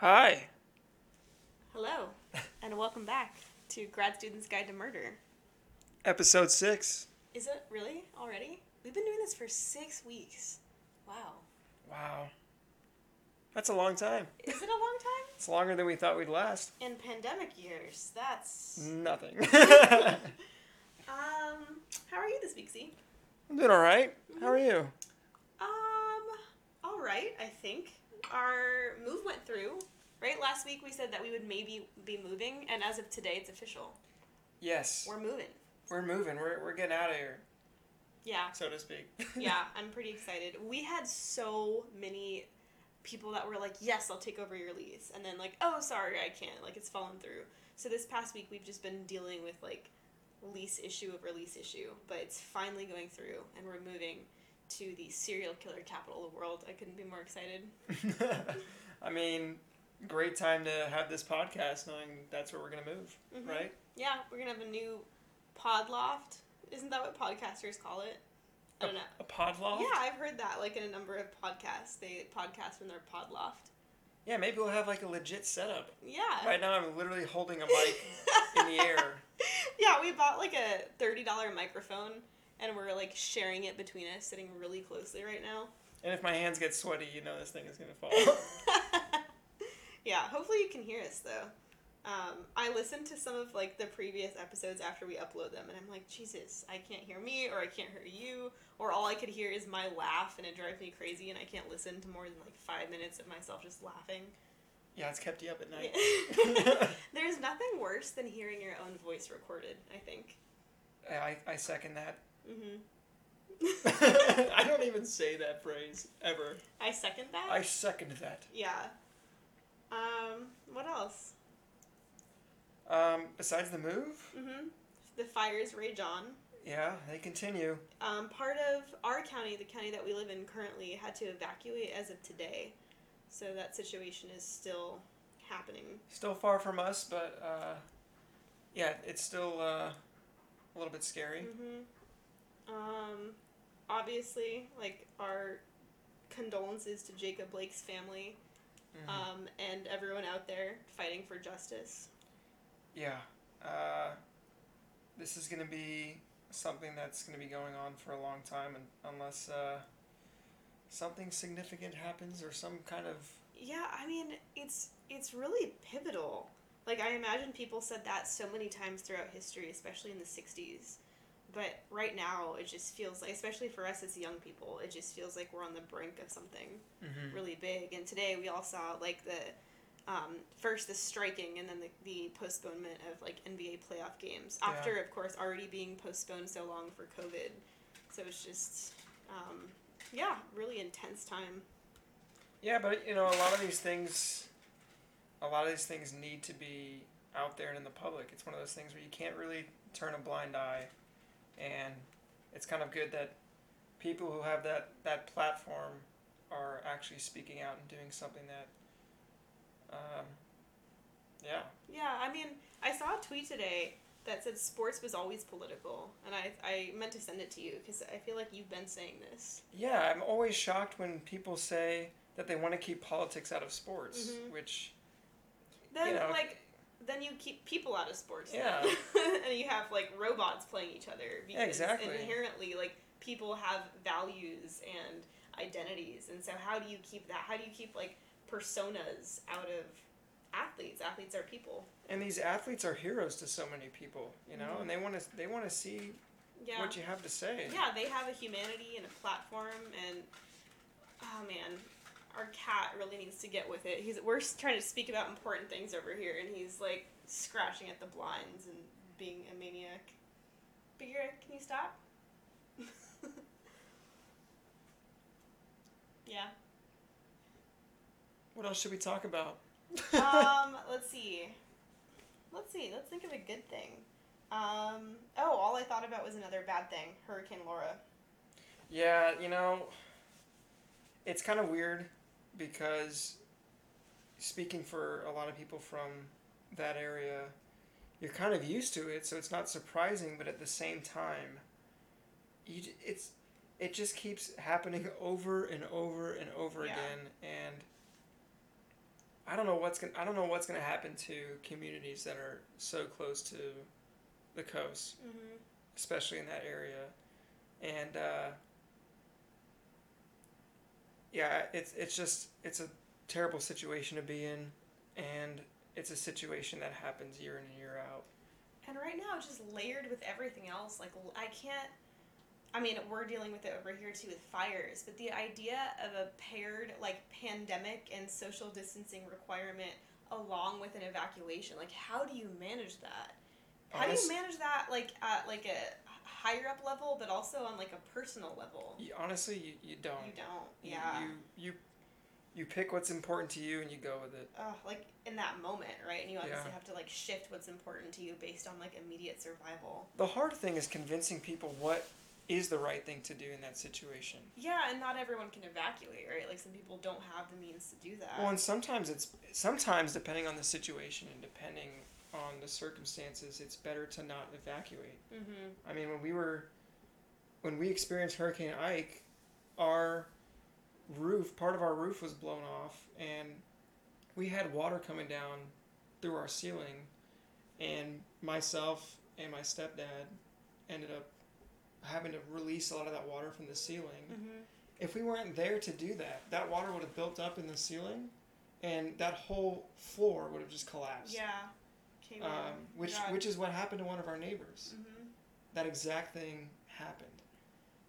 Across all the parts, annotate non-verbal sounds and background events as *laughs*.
Hi. Hello, and welcome back to Grad Student's Guide to Murder. Episode six. Is it really already? We've been doing this for six weeks. Wow. Wow. That's a long time. Is it a long time? It's longer than we thought we'd last. In pandemic years, that's. Nothing. *laughs* Um, how are you this week, Z? I'm doing all right. How are you? Um, all right, I think. Our move went through, right? Last week we said that we would maybe be moving, and as of today, it's official. Yes. We're moving. We're moving. We're, we're getting out of here, Yeah. so to speak. *laughs* yeah, I'm pretty excited. We had so many people that were like, "Yes, I'll take over your lease," and then like, "Oh, sorry, I can't." Like it's fallen through. So this past week, we've just been dealing with like lease issue over lease issue, but it's finally going through, and we're moving to the serial killer capital of the world. I couldn't be more excited. *laughs* I mean, great time to have this podcast knowing that's where we're going to move, Mhm. right? Yeah, we're gonna have a new pod loft. Isn't that what podcasters call it? I don't know. A pod loft? Yeah, I've heard that like in a number of podcasts. They podcast from their pod loft. Yeah, maybe we'll have like a legit setup. Yeah. Right now, I'm literally holding a mic in the air. *laughs* Yeah, we bought like a thirty dollar microphone, and we're like sharing it between us, sitting really closely right now. And if my hands get sweaty, you know this thing is going to fall. *laughs* yeah, hopefully you can hear us though. Um, I listened to some of like the previous episodes after we upload them, and I'm like, Jesus, I can't hear me, or I can't hear you, or all I could hear is my laugh, and it drives me crazy, and I can't listen to more than like five minutes of myself just laughing. yeah, it's kept you up at night. *laughs* There's nothing worse than hearing your own voice recorded. I think. I, I second that. Hmm *laughs* I don't even say that phrase ever. I second that. I second that. Yeah. Um. What else? Um, besides the move, Mm-hmm. The fires rage on. yeah, they continue. Um, part of our county, the county that we live in currently, had to evacuate as of today. So that situation is still happening. Still far from us, but uh, yeah, it's still uh, a little bit scary. Mm-hmm. Um, obviously, like our condolences to Jacob Blake's family Mhm. um, and everyone out there fighting for justice. yeah, uh, this is gonna be something that's gonna be going on for a long time, and unless uh, something significant happens or some kind of Yeah, I mean, it's it's really pivotal. Like I imagine people said that so many times throughout history, especially in the '60s. But right now, it just feels like, especially for us as young people, it just feels like we're on the brink of something Mhm. really big. And today we all saw like the um, first the striking, and then the, the postponement of like NBA playoff games Yeah. after, of course, already being postponed so long for COVID. So it's just, um, yeah, really intense time. Yeah, but you know, a lot of these things, a lot of these things need to be out there and in the public. It's one of those things where you can't really turn a blind eye, and it's kind of good that people who have that that platform are actually speaking out and doing something that, um, yeah, Yeah, I mean, I saw a tweet today that said sports was always political, and I, I meant to send it to you because I feel like you've been saying this. yeah. I'm always shocked when people say that they want to keep politics out of sports, Mhm. which Then, You know, like, then you keep people out of sports. Yeah. *laughs* and you have, like, robots playing each other because exactly. inherently, like, people have values and identities, and so how do you keep that? How do you keep, like, personas out of athletes? Athletes are people. and these athletes are heroes to so many people, you know, Mhm. and they want to they want to see Yeah. what you have to say. Yeah, they have a humanity and a platform, and oh man, our cat really needs to get with it. He's we're trying to speak about important things over here, and he's like scratching at the blinds and being a maniac. Bagheera, can you stop? *laughs* yeah. What else should we talk about? Um. *laughs* let's see. Let's see. Let's think of a good thing. Um. Oh, all I thought about was another bad thing. Hurricane Laura. Yeah, you know, it's kind of weird because speaking for a lot of people from that area, you're kind of used to it, so it's not surprising. But at the same time, you it's it just keeps happening *laughs* over and over and over Yeah. again, and I don't know what's gonna I don't know what's gonna happen to communities that are so close to the coast, Mm-hmm. especially in that area, and uh, yeah, it's it's just it's a terrible situation to be in, and it's a situation that happens year in and year out. And right now, just layered with everything else. Like, I can't. I mean, we're dealing with it over here too with fires, but the idea of a paired, like, pandemic and social distancing requirement along with an evacuation, like, how do you manage that? How do you manage that, like, at, like, a higher up level, but also on, like, a personal level? You, honestly, you, you don't. You don't. Yeah. You, you you pick what's important to you and you go with it. Ugh, like in that moment, right? And you obviously Yeah. have to like shift what's important to you based on like immediate survival. The hard thing is convincing people what is the right thing to do in that situation. Yeah, and not everyone can evacuate, right? Like some people don't have the means to do that. Well, and sometimes it's sometimes depending on the situation and depending on the circumstances, it's better to not evacuate. mm-hmm. I mean, when we were when we experienced Hurricane Ike, our roof, part of our roof was blown off and we had water coming down through our ceiling and myself and my stepdad ended up having to release a lot of that water from the ceiling. Mm-hmm. If we weren't there to do that, that water would have built up in the ceiling and that whole floor would have just collapsed. Yeah. Came. Um, which which is what happened to one of our neighbors Mm-hmm. that exact thing happened.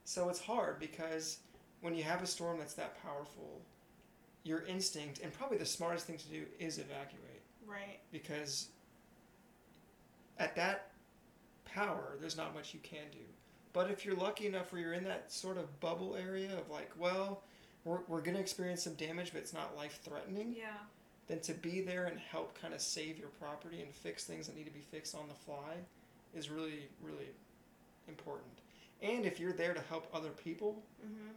So it's hard because when you have a storm that's that powerful, your instinct and probably the smartest thing to do is evacuate Right. because at that power, there's not much you can do. But if you're lucky enough where you're in that sort of bubble area of like, well, we're, we're going to experience some damage, but it's not life threatening, Yeah. Then to be there and help kind of save your property and fix things that need to be fixed on the fly is really, really important. And if you're there to help other people, Mm-hmm.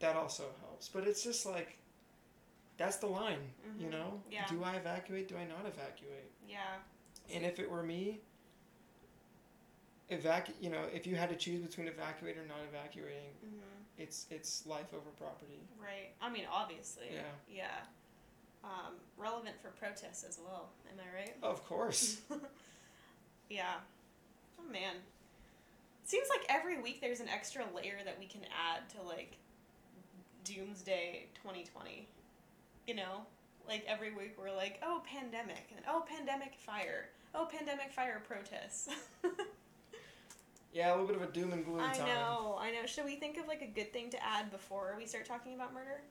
that also helps. But it's just like, that's the line, you Mhm. know? Yeah. Do I evacuate? Do I not evacuate? Yeah. And if it were me, evac you know, if you had to choose between evacuating or not evacuating, Mm-hmm. it's it's life over property. Right. I mean, obviously. Yeah. Yeah. Um, relevant for protests as well. Am I right? Of course. *laughs* yeah. Oh man. Seems like every week there's an extra layer that we can add to like Doomsday 2020. You know? Like every week we're like, oh, pandemic. And oh, pandemic fire. Oh, pandemic fire protests. *laughs* yeah, a little bit of a doom and gloom I time. know, I know. Should we think of like a good thing to add before we start talking about murder?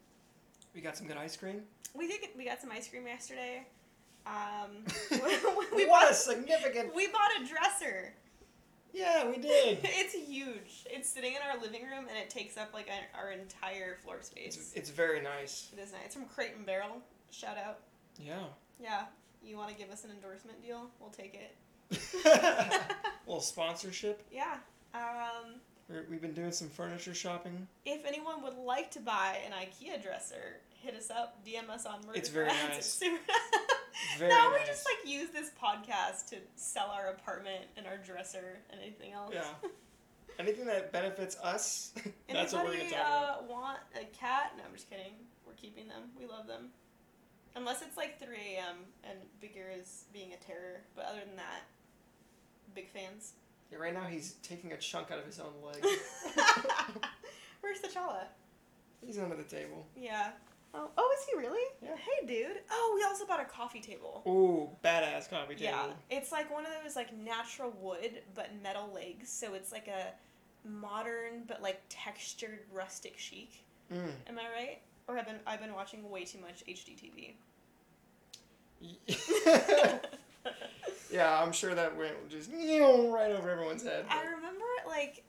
We got some good ice cream. We did. Get, we got some ice cream yesterday. Um, *laughs* *laughs* we a significant we bought a dresser. Yeah, we did. *laughs* it's huge. It's sitting in our living room and it takes up like our, our entire floor space. It's, it's very nice. It is nice. It's from Crate and Barrel. Shout out. Yeah. Yeah. You want to give us an endorsement deal? We'll take it. a little sponsorship. Yeah. Um, We're, we've been doing some furniture shopping. if anyone would like to buy an IKEA dresser, hit us up. DM us on Murder *laughs* It's very nice. It's super- Very no, we just like use this podcast to sell our apartment and our dresser and anything else. Yeah. *laughs* Anything that benefits us, *laughs* that's what we're gonna talk uh, want a cat? No, I'm just kidding. We're keeping them. We love them. Unless it's like 3 a.m. and Bagheera is being a terror. But other than that, big fans. Yeah, right now he's taking a chunk out of his own leg. Where's the T'Challa? he's under the table. Yeah. Oh, oh, is he really? Yeah. Hey, dude. Oh, we also bought a coffee table. Ooh, badass coffee table. Yeah, it's like one of those like natural wood but metal legs, so it's like a modern but like textured rustic chic. Mm. Am I right? Or I've been I've been watching way too much HGTV. *laughs* yeah, I'm sure that went just right over everyone's head. I but- remember like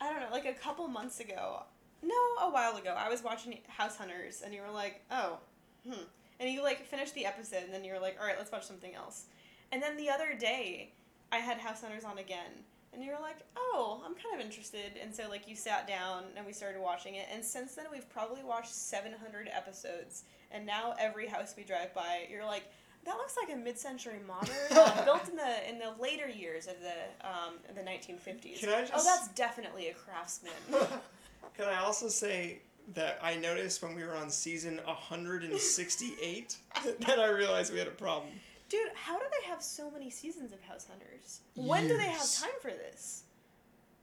I don't know, like a couple months ago. No, a while ago. I was watching House Hunters and you were like, "Oh, hmm." And you like finished the episode and then you were like, "All right, let's watch something else." And then the other day, I had House Hunters on again. And you were like, "Oh, I'm kind of interested." And so like you sat down and we started watching it. And since then we've probably watched 700 episodes. And now every house we drive by, you're like, that looks like a mid-century modern, uh, *laughs* built in the in the later years of the um, the 1950s. Can I just... Oh, that's definitely a craftsman. *laughs* Can I also say that I noticed when we were on season 168 *laughs* *laughs* that I realized we had a problem. Dude, how do they have so many seasons of House Hunters? When do they have time for this?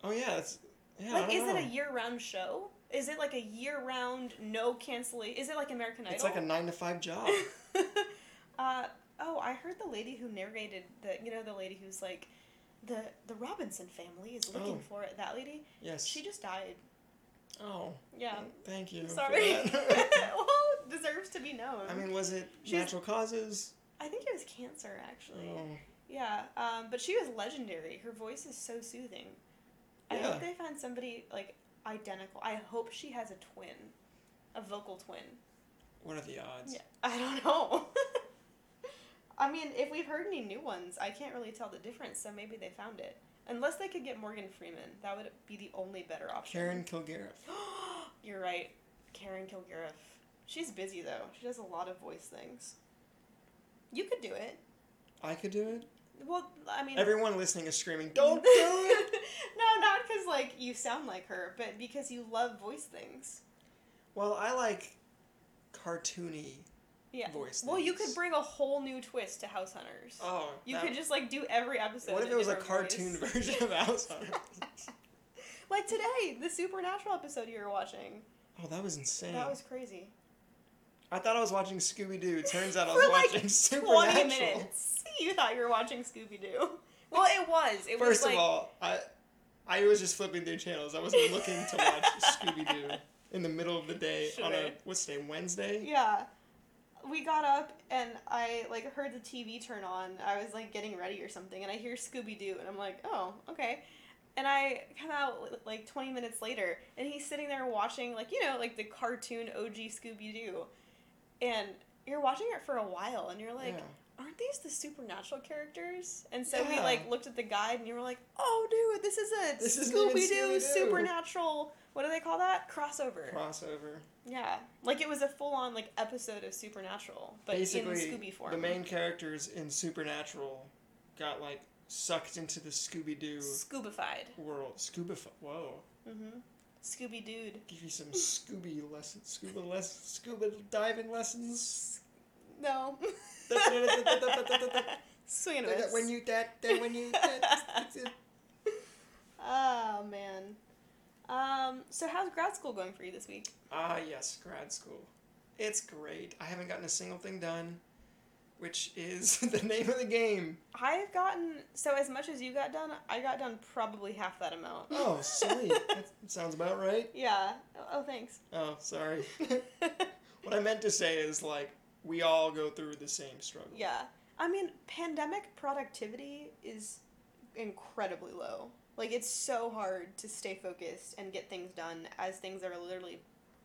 Oh yeah, it's yeah. Like, is it a year-round show? Is it like a year-round, no canceling? Is it like American Idol? It's like a nine to five job. *laughs* uh, oh, I heard the lady who narrated the, you know, the lady who's like, the the Robinson family is looking Oh. for it. That lady, Yes. she just died. Oh. Yeah. Thank you. for Sorry. *laughs* well, deserves to be known. I mean, was it She's- natural causes? I think it was cancer actually. Oh. Yeah, um, but she was legendary. Her voice is so soothing. I Yeah. hope they find somebody like identical. I hope she has a twin, a vocal twin. What are the odds? Yeah, *laughs* I don't know. *laughs* I mean, if we've heard any new ones, I can't really tell the difference. So maybe they found it. Unless they could get Morgan Freeman, that would be the only better option. Karen Kilgariff. *gasps* You're right, Karen Kilgariff. She's busy though. She does a lot of voice things. You could do it. I could do it. Well, I mean, Everyone listening is screaming, "Don't do it!" *laughs* no, not because like you sound like her, but because you love voice things. Well, I like cartoony Yeah. voice. Well, you could bring a whole new twist to House Hunters. Oh, you could just like do every episode. What if it was a cartoon voice. *laughs* version of House *laughs* Hunters? like today, the Supernatural episode you were watching. Oh, that was insane. That was crazy. I thought I was watching Scooby Doo. Turns out I *laughs* was like watching Twenty minutes. You thought you were watching Scooby Doo. Well, it was. It was First like of all, I I was just flipping through channels. I wasn't looking to watch Scooby Doo in the middle of the day on a what's today Wednesday. Yeah. We got up and I like heard the TV turn on. I was like getting ready or something and I hear Scooby Doo and I'm like, "Oh, okay." And I come out like 20 minutes later and he's sitting there watching like, you know, like the cartoon OG Scooby Doo. And you're watching it for a while and you're like, Yeah. "Aren't these the supernatural characters?" And so we like looked at the guide and you were like, "Oh, dude, this is a This isn't even Scooby Doo Scooby-Doo." supernatural what do they call that? Crossover. Crossover. Yeah, like it was a full on like episode of Supernatural, but Basically, in Scooby form. the main characters in Supernatural got like sucked into the Scooby Doo Scoobified. world. Scuba. Whoa. Mm-hmm. Scooby Dude. Give you some Scooby lessons. Scuba less. Scuba diving lessons. No. *laughs* Swing and a miss. when you that that when you that. Oh *laughs* man. Um. So how's grad school going for you this week? Ah yes, grad school. It's great. I haven't gotten a single thing done, which is *laughs* the name of the game. I've gotten so as much as you got done. I got done probably half that amount. Oh, sweet. *laughs* that sounds about right. Yeah. Oh, oh, thanks. Oh, sorry. *laughs* what I meant to say is like we all go through the same struggle. yeah. I mean, pandemic productivity is incredibly low. Like it's so hard to stay focused and get things done as things are literally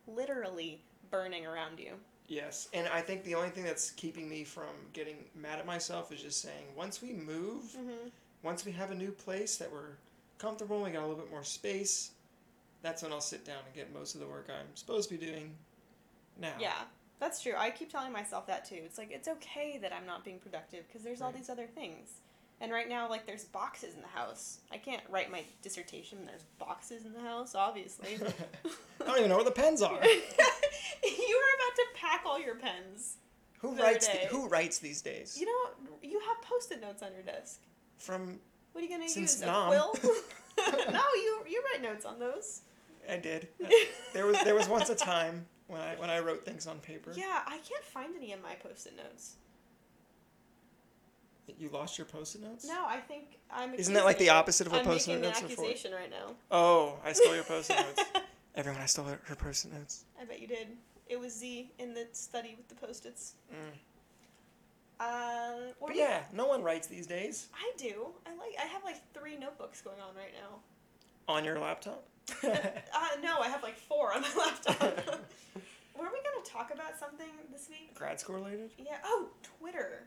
literally burning around you. Yes, and I think the only thing that's keeping me from getting mad at myself is just saying once we move, Mhm. once we have a new place that we're comfortable, and we got a little bit more space. That's when I'll sit down and get most of the work I'm supposed to be doing. Now. Yeah. That's true. I keep telling myself that too. It's like it's okay that I'm not being productive because there's all these other things. And right now like there's boxes in the house. I can't write my dissertation. There's boxes in the house, obviously. *laughs* I don't *laughs* even know where the pens are. *laughs* you were about to pack all your pens. Who writes? The, who writes these days? You know, you have post-it notes on your desk. From What are you gonna Since use? Nam. A quill? no, you you write notes on those. I did. There was there was once a time when I when I wrote things on paper. Yeah, I can't find any of my post-it notes. You lost your post-it notes. No, I think I'm. Isn't that like the opposite of what I'm post-it notes an are for? accusation right now. Oh, I stole your post-it *laughs* notes. Everyone, I stole her, her post-it notes. I bet you did. It was Z in the study with the post-its. Mm. Um, or But yeah, no one writes these days I do. I like. I have like three notebooks going on right now. on your laptop. *laughs* uh, no, I have like four on my laptop. *laughs* Were we gonna talk about something this week? Grad school related. Yeah. Oh, Twitter.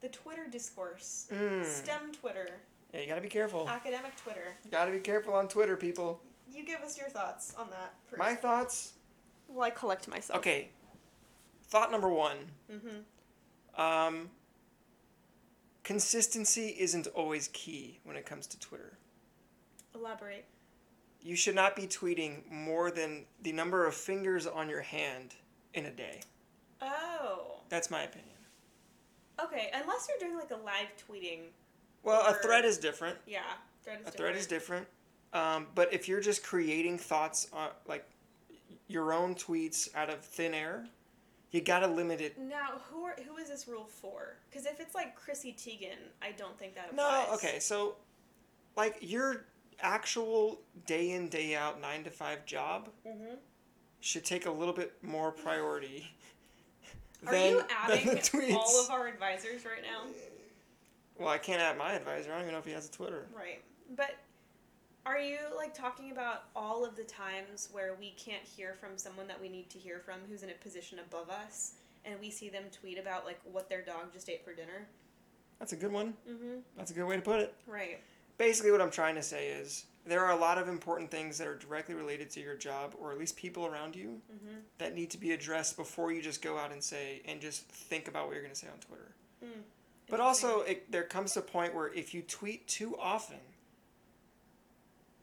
The Twitter discourse. Mm. STEM Twitter. Yeah, you gotta be careful. Academic Twitter. You Gotta be careful on Twitter, people. You give us your thoughts on that first. My thoughts. Well, I collect myself. Okay. Thought number one. Mm-hmm. Um, consistency isn't always key when it comes to Twitter. Elaborate. you should not be tweeting more than the number of fingers on your hand in a day. Oh. That's my opinion. Okay, unless you're doing like a live tweeting. Well, a thread is different. Yeah, thread is A thread is different. different. Um, but if you're just creating thoughts, on, like your own tweets out of thin air, you gotta limit it. Now, who are who is this rule for? Because if it's like Chrissy Teigen, I don't think that applies. No, okay, so like your actual day in day out nine to five job Mm-hmm. should take a little bit more priority. Are than, you than adding the tweets. *laughs* all of our advisors right now? Well, I can't add my advisor. I don't even know if he has a Twitter. Right. But are you like talking about all of the times where we can't hear from someone that we need to hear from who's in a position above us and we see them tweet about like what their dog just ate for dinner? That's a good one. Mm-hmm. That's a good way to put it. Right. Basically, what I'm trying to say is there are a lot of important things that are directly related to your job, or at least people around you, Mm-hmm. that need to be addressed before you just go out and say and just think about what you're going to say on Twitter. Mm. But also, it, there comes a point where if you tweet too often,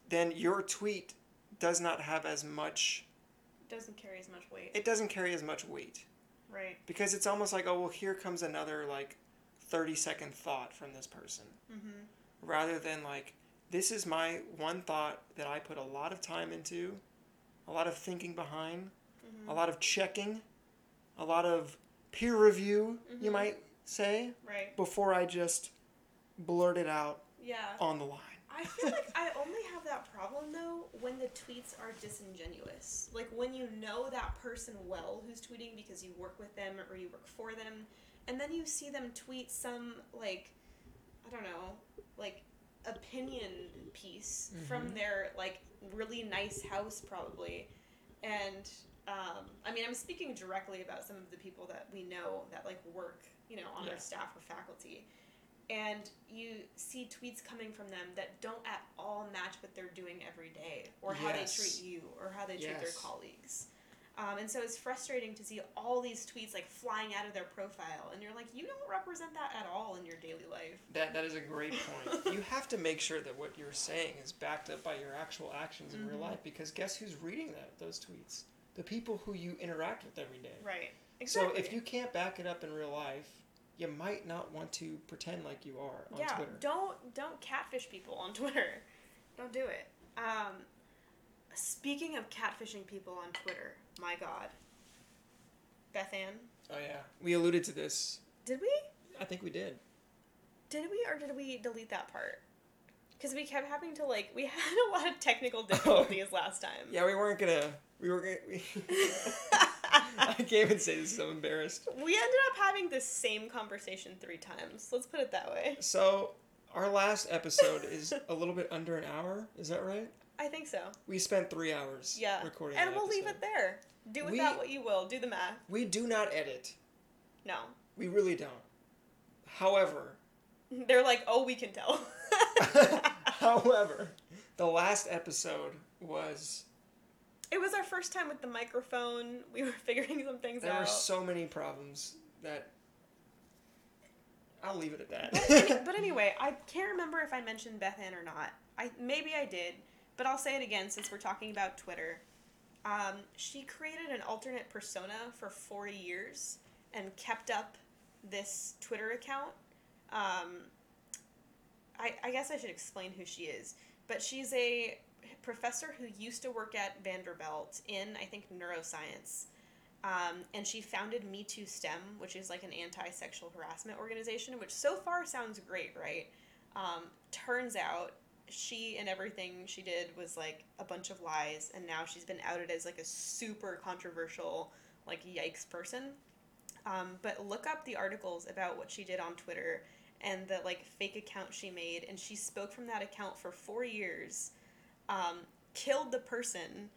then your tweet does not have as much. doesn't carry as much weight. It doesn't carry as much weight right. because it's almost like, oh well, here comes another like, thirty second thought from this person, Mm-hmm. rather than like, this is my one thought that I put a lot of time into, a lot of thinking behind, Mm-hmm. a lot of checking, a lot of peer review, you Mhm. might say, Right. before I just blurt it out Yeah. on the line. I feel like *laughs* I only have that problem though when the tweets are disingenuous. Like when you know that person well who's tweeting because you work with them or you work for them, and then you see them tweet some like I don't know, like opinion piece from Mhm. their like really nice house probably. And um, I mean I'm speaking directly about some of the people that we know that like work, you know, on Yeah. our staff or faculty and you see tweets coming from them that don't at all match what they're doing every day or how they treat you or how they treat their colleagues um, and so it's frustrating to see all these tweets like flying out of their profile and you're like you don't represent that at all in your daily life That that is a great point. *laughs* you have to make sure that what you're saying is backed up by your actual actions in real Mhm. life because guess who's reading that those tweets? The people who you interact with every day. right Exactly. So if you can't back it up in real life, you might not want to pretend like you are on yeah Twitter. don't don't catfish people on *laughs* twitter don't do it um, speaking of catfishing people on twitter my god beth ann Oh yeah. We alluded to this. did we I think we did. Did we or did we delete that part? Because we kept having to like we *laughs* had a lot of technical oh. difficulties last time. Yeah, we weren't gonna. We were gonna. We, *laughs* I can't even say this. I'm embarrassed. we ended up having the same conversation three times. Let's put it that way. So our last episode is a little bit under an hour. Is that right? I think so. We spent three hours. Yeah. Recording. and we'll leave it there. Do with We- that what you will. Do the math. We do not edit. No. We really don't. However, *laughs* They're like, oh, we can tell. *laughs* *laughs* however, the last episode was it was our first time with the microphone. We were figuring some things there out. There were so many problems that I'll leave it at but, that. any- but anyway, I can't remember if I mentioned Beth Ann or not. I maybe I did, but I'll say it again since we're talking about Twitter. Um, she created an alternate persona for forty years and kept up this Twitter account. Um, I, I guess I should explain who she is, but she's a professor who used to work at Vanderbilt in I think neuroscience. Um, and she founded Me Too STEM, which is like an anti sexual harassment organization, which so far sounds great, right? Um, turns out she and everything she did was like a bunch of lies, and now she's been outed as like a super controversial, like yikes person. Um, but look up the articles about what she did on Twitter and the like fake account she made, and she spoke from that account for four years. Um, killed the person,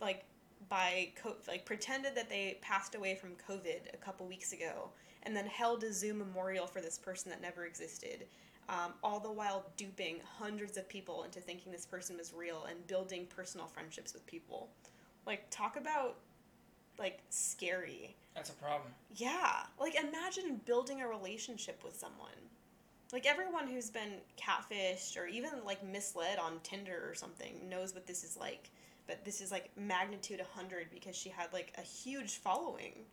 like by co- like pretended that they passed away from COVID a couple weeks ago, and then held a Zoom memorial for this person that never existed. Um, all the while duping hundreds of people into thinking this person was real and building personal friendships with people. Like talk about like scary. That's a problem. Yeah, like imagine building a relationship with someone. like everyone who's been catfished or even like misled on Tinder or something knows what this is like. But this is like magnitude 100 because she had like a huge following.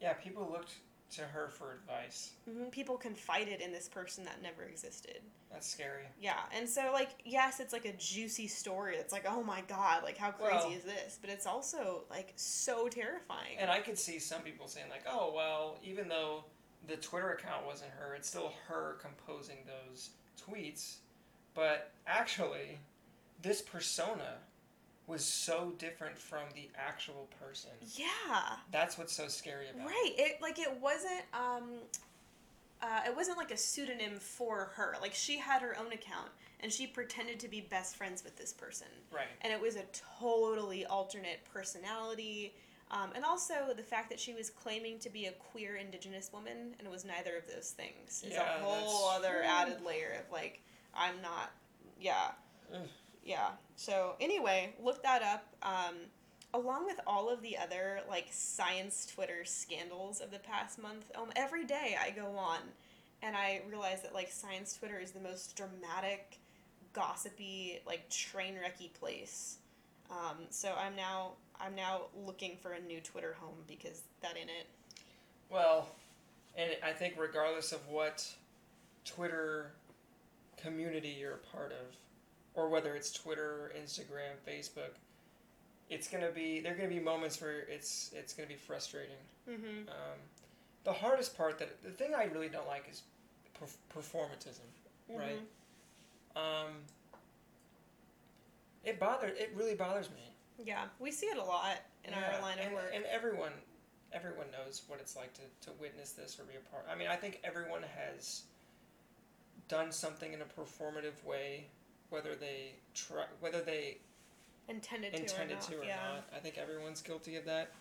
Yeah, people looked to her for advice. hmm People confided in this person that never existed. That's scary. Yeah, and so like yes, it's like a juicy story. It's like oh my god, like how crazy Well- is this? But it's also like so terrifying. And I could see some people saying like, "Oh, well, even though the Twitter account wasn't her, it's still her composing those tweets." But actually, this persona was so different from the actual person. yeah. That's what's so scary about it. Right. It like it wasn't um uh, it wasn't like a pseudonym for her. Like she had her own account and she pretended to be best friends with this person. Right. And it was a totally alternate personality. Um, and also the fact that she was claiming to be a queer indigenous woman and it was neither of those things is Yeah, a whole other added layer of like I'm not yeah. Ugh. Yeah. So anyway, look that up. Um, along with all of the other like science Twitter scandals of the past month, um, every day I go on and I realize that like science Twitter is the most dramatic, gossipy, like train wrecky place. Um, so I'm now I'm now looking for a new Twitter home because that ain't it. Well, and I think regardless of what Twitter community you're a part of, or whether it's Twitter, Instagram, Facebook, it's gonna be there are gonna be moments where it's it's gonna be frustrating. Mm-hmm. Um, the hardest part that the thing I really don't like is per- performatism, right? Um, it bother it really bothers me. Yeah, we see it a lot in Yeah, our line of and, work. And everyone, everyone knows what it's like to, to witness this or be a part. I mean, I think everyone has done something in a performative way, whether they try, whether they intended to intended or not. to or yeah. not. I think everyone's guilty of that.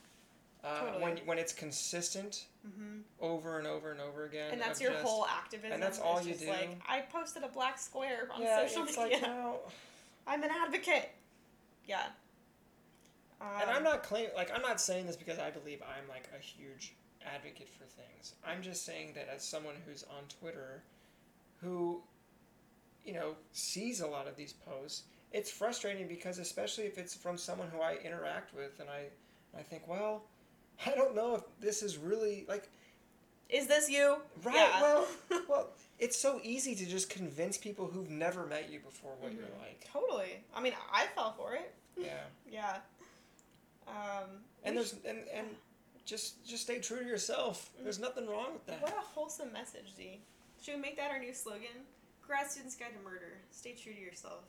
Uh, Totally. When when it's consistent Mm-hmm. over and over and over again, And that's your just- whole activism. and that's all you just do. Like I posted a black square on Yeah, social it's media. like no. *laughs* I'm an advocate. Yeah. Um, And I'm not claim like I'm not saying this because I believe I'm like a huge advocate for things. I'm just saying that as someone who's on Twitter, who, you know, sees a lot of these posts, it's frustrating because especially if it's from someone who I interact with, and I, I think, well, *laughs* I don't know if this is really like Is this you? right. Yeah. Well, *laughs* well, it's so easy to just convince people who've never met you before what you're Mhm. like. totally. I mean, I fell for it. Yeah. *laughs* Yeah. Um, And there's and and just just stay true to yourself. There's nothing wrong with that. What a wholesome message, D. Should we make that our new slogan? Grad Student's Guide to Murder. Stay true to yourself.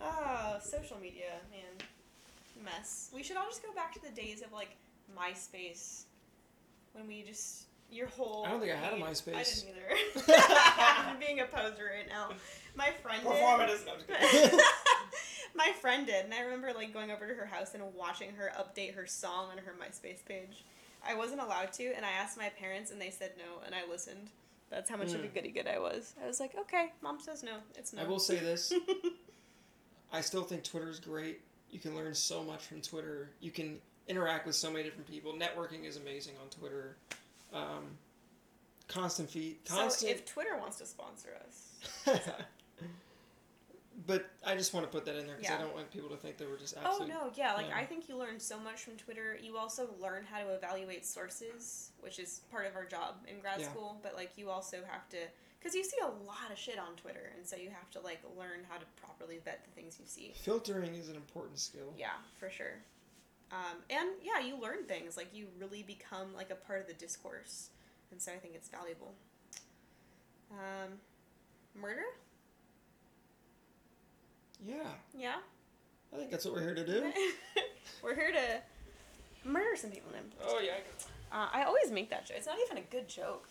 oh, *laughs* social media, man. Mess. We should all just go back to the days of like MySpace. When we just your whole I don't think I had a MySpace. I didn't either. *laughs* I'm being a poser right now. My friend did. Performatism. I'm. *laughs* My friend did, and I remember like going over to her house and watching her update her song on her MySpace page. I wasn't allowed to, and I asked my parents, and they said no, and I listened. That's how much of a Mm. goody good I was. I was like, okay, mom says no, it's no. I will say this. *laughs* I still think Twitter is great. You can learn so much from Twitter. You can interact with so many different people. Networking is amazing on Twitter. Um, constant feed. so if Twitter wants to sponsor us, *laughs* but I just want to put that in there because Yeah. I don't want people to think that we're just oh no, yeah, like yeah. I think you learn so much from Twitter. You also learn how to evaluate sources, which is part of our job in grad Yeah. school. But like you also have to, because you see a lot of shit on Twitter, and so you have to like learn how to properly vet the things you see. Filtering is an important skill. Yeah, for sure. Um, and yeah, you learn things like you really become like a part of the discourse, and so I think it's valuable. Um, murder? Yeah, Yeah. I think that's what we're here to do. *laughs* We're here to murder some people. Then. Oh yeah, Uh, I always make that joke. It's not even a good joke.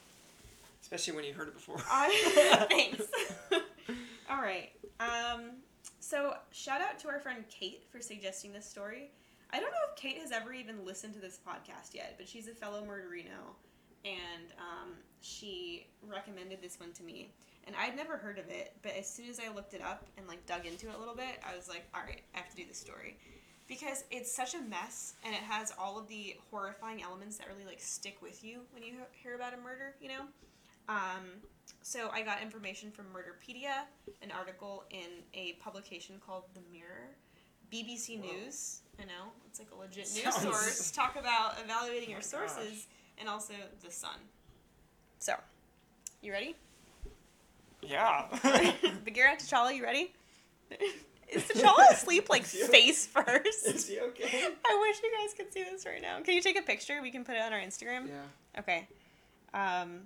especially when you heard it before. I, *laughs* *laughs* thanks. All right. Um, so shout out to our friend Kate for suggesting this story. I don't know if Kate has ever even listened to this podcast yet, but she's a fellow murderino, and um, she recommended this one to me. And I'd never heard of it, but as soon as I looked it up and like dug into it a little bit, I was like, all right, I have to do this story. because it's such a mess and it has all of the horrifying elements that really like stick with you when you hear about a murder, you know? Um, so I got information from Murderpedia, an article in a publication called The Mirror, BBC Whoa. News. I know it's like a legit news source. *laughs* Talk about evaluating your Oh gosh. sources, and also The Sun. So, you ready? Yeah. *laughs* Bagheera, T'Challa, you ready? Is *laughs* T'Challa asleep like face first? Is he okay? *laughs* I wish you guys could see this right now. Can you take a picture? We can put it on our Instagram. Yeah. Okay. Um,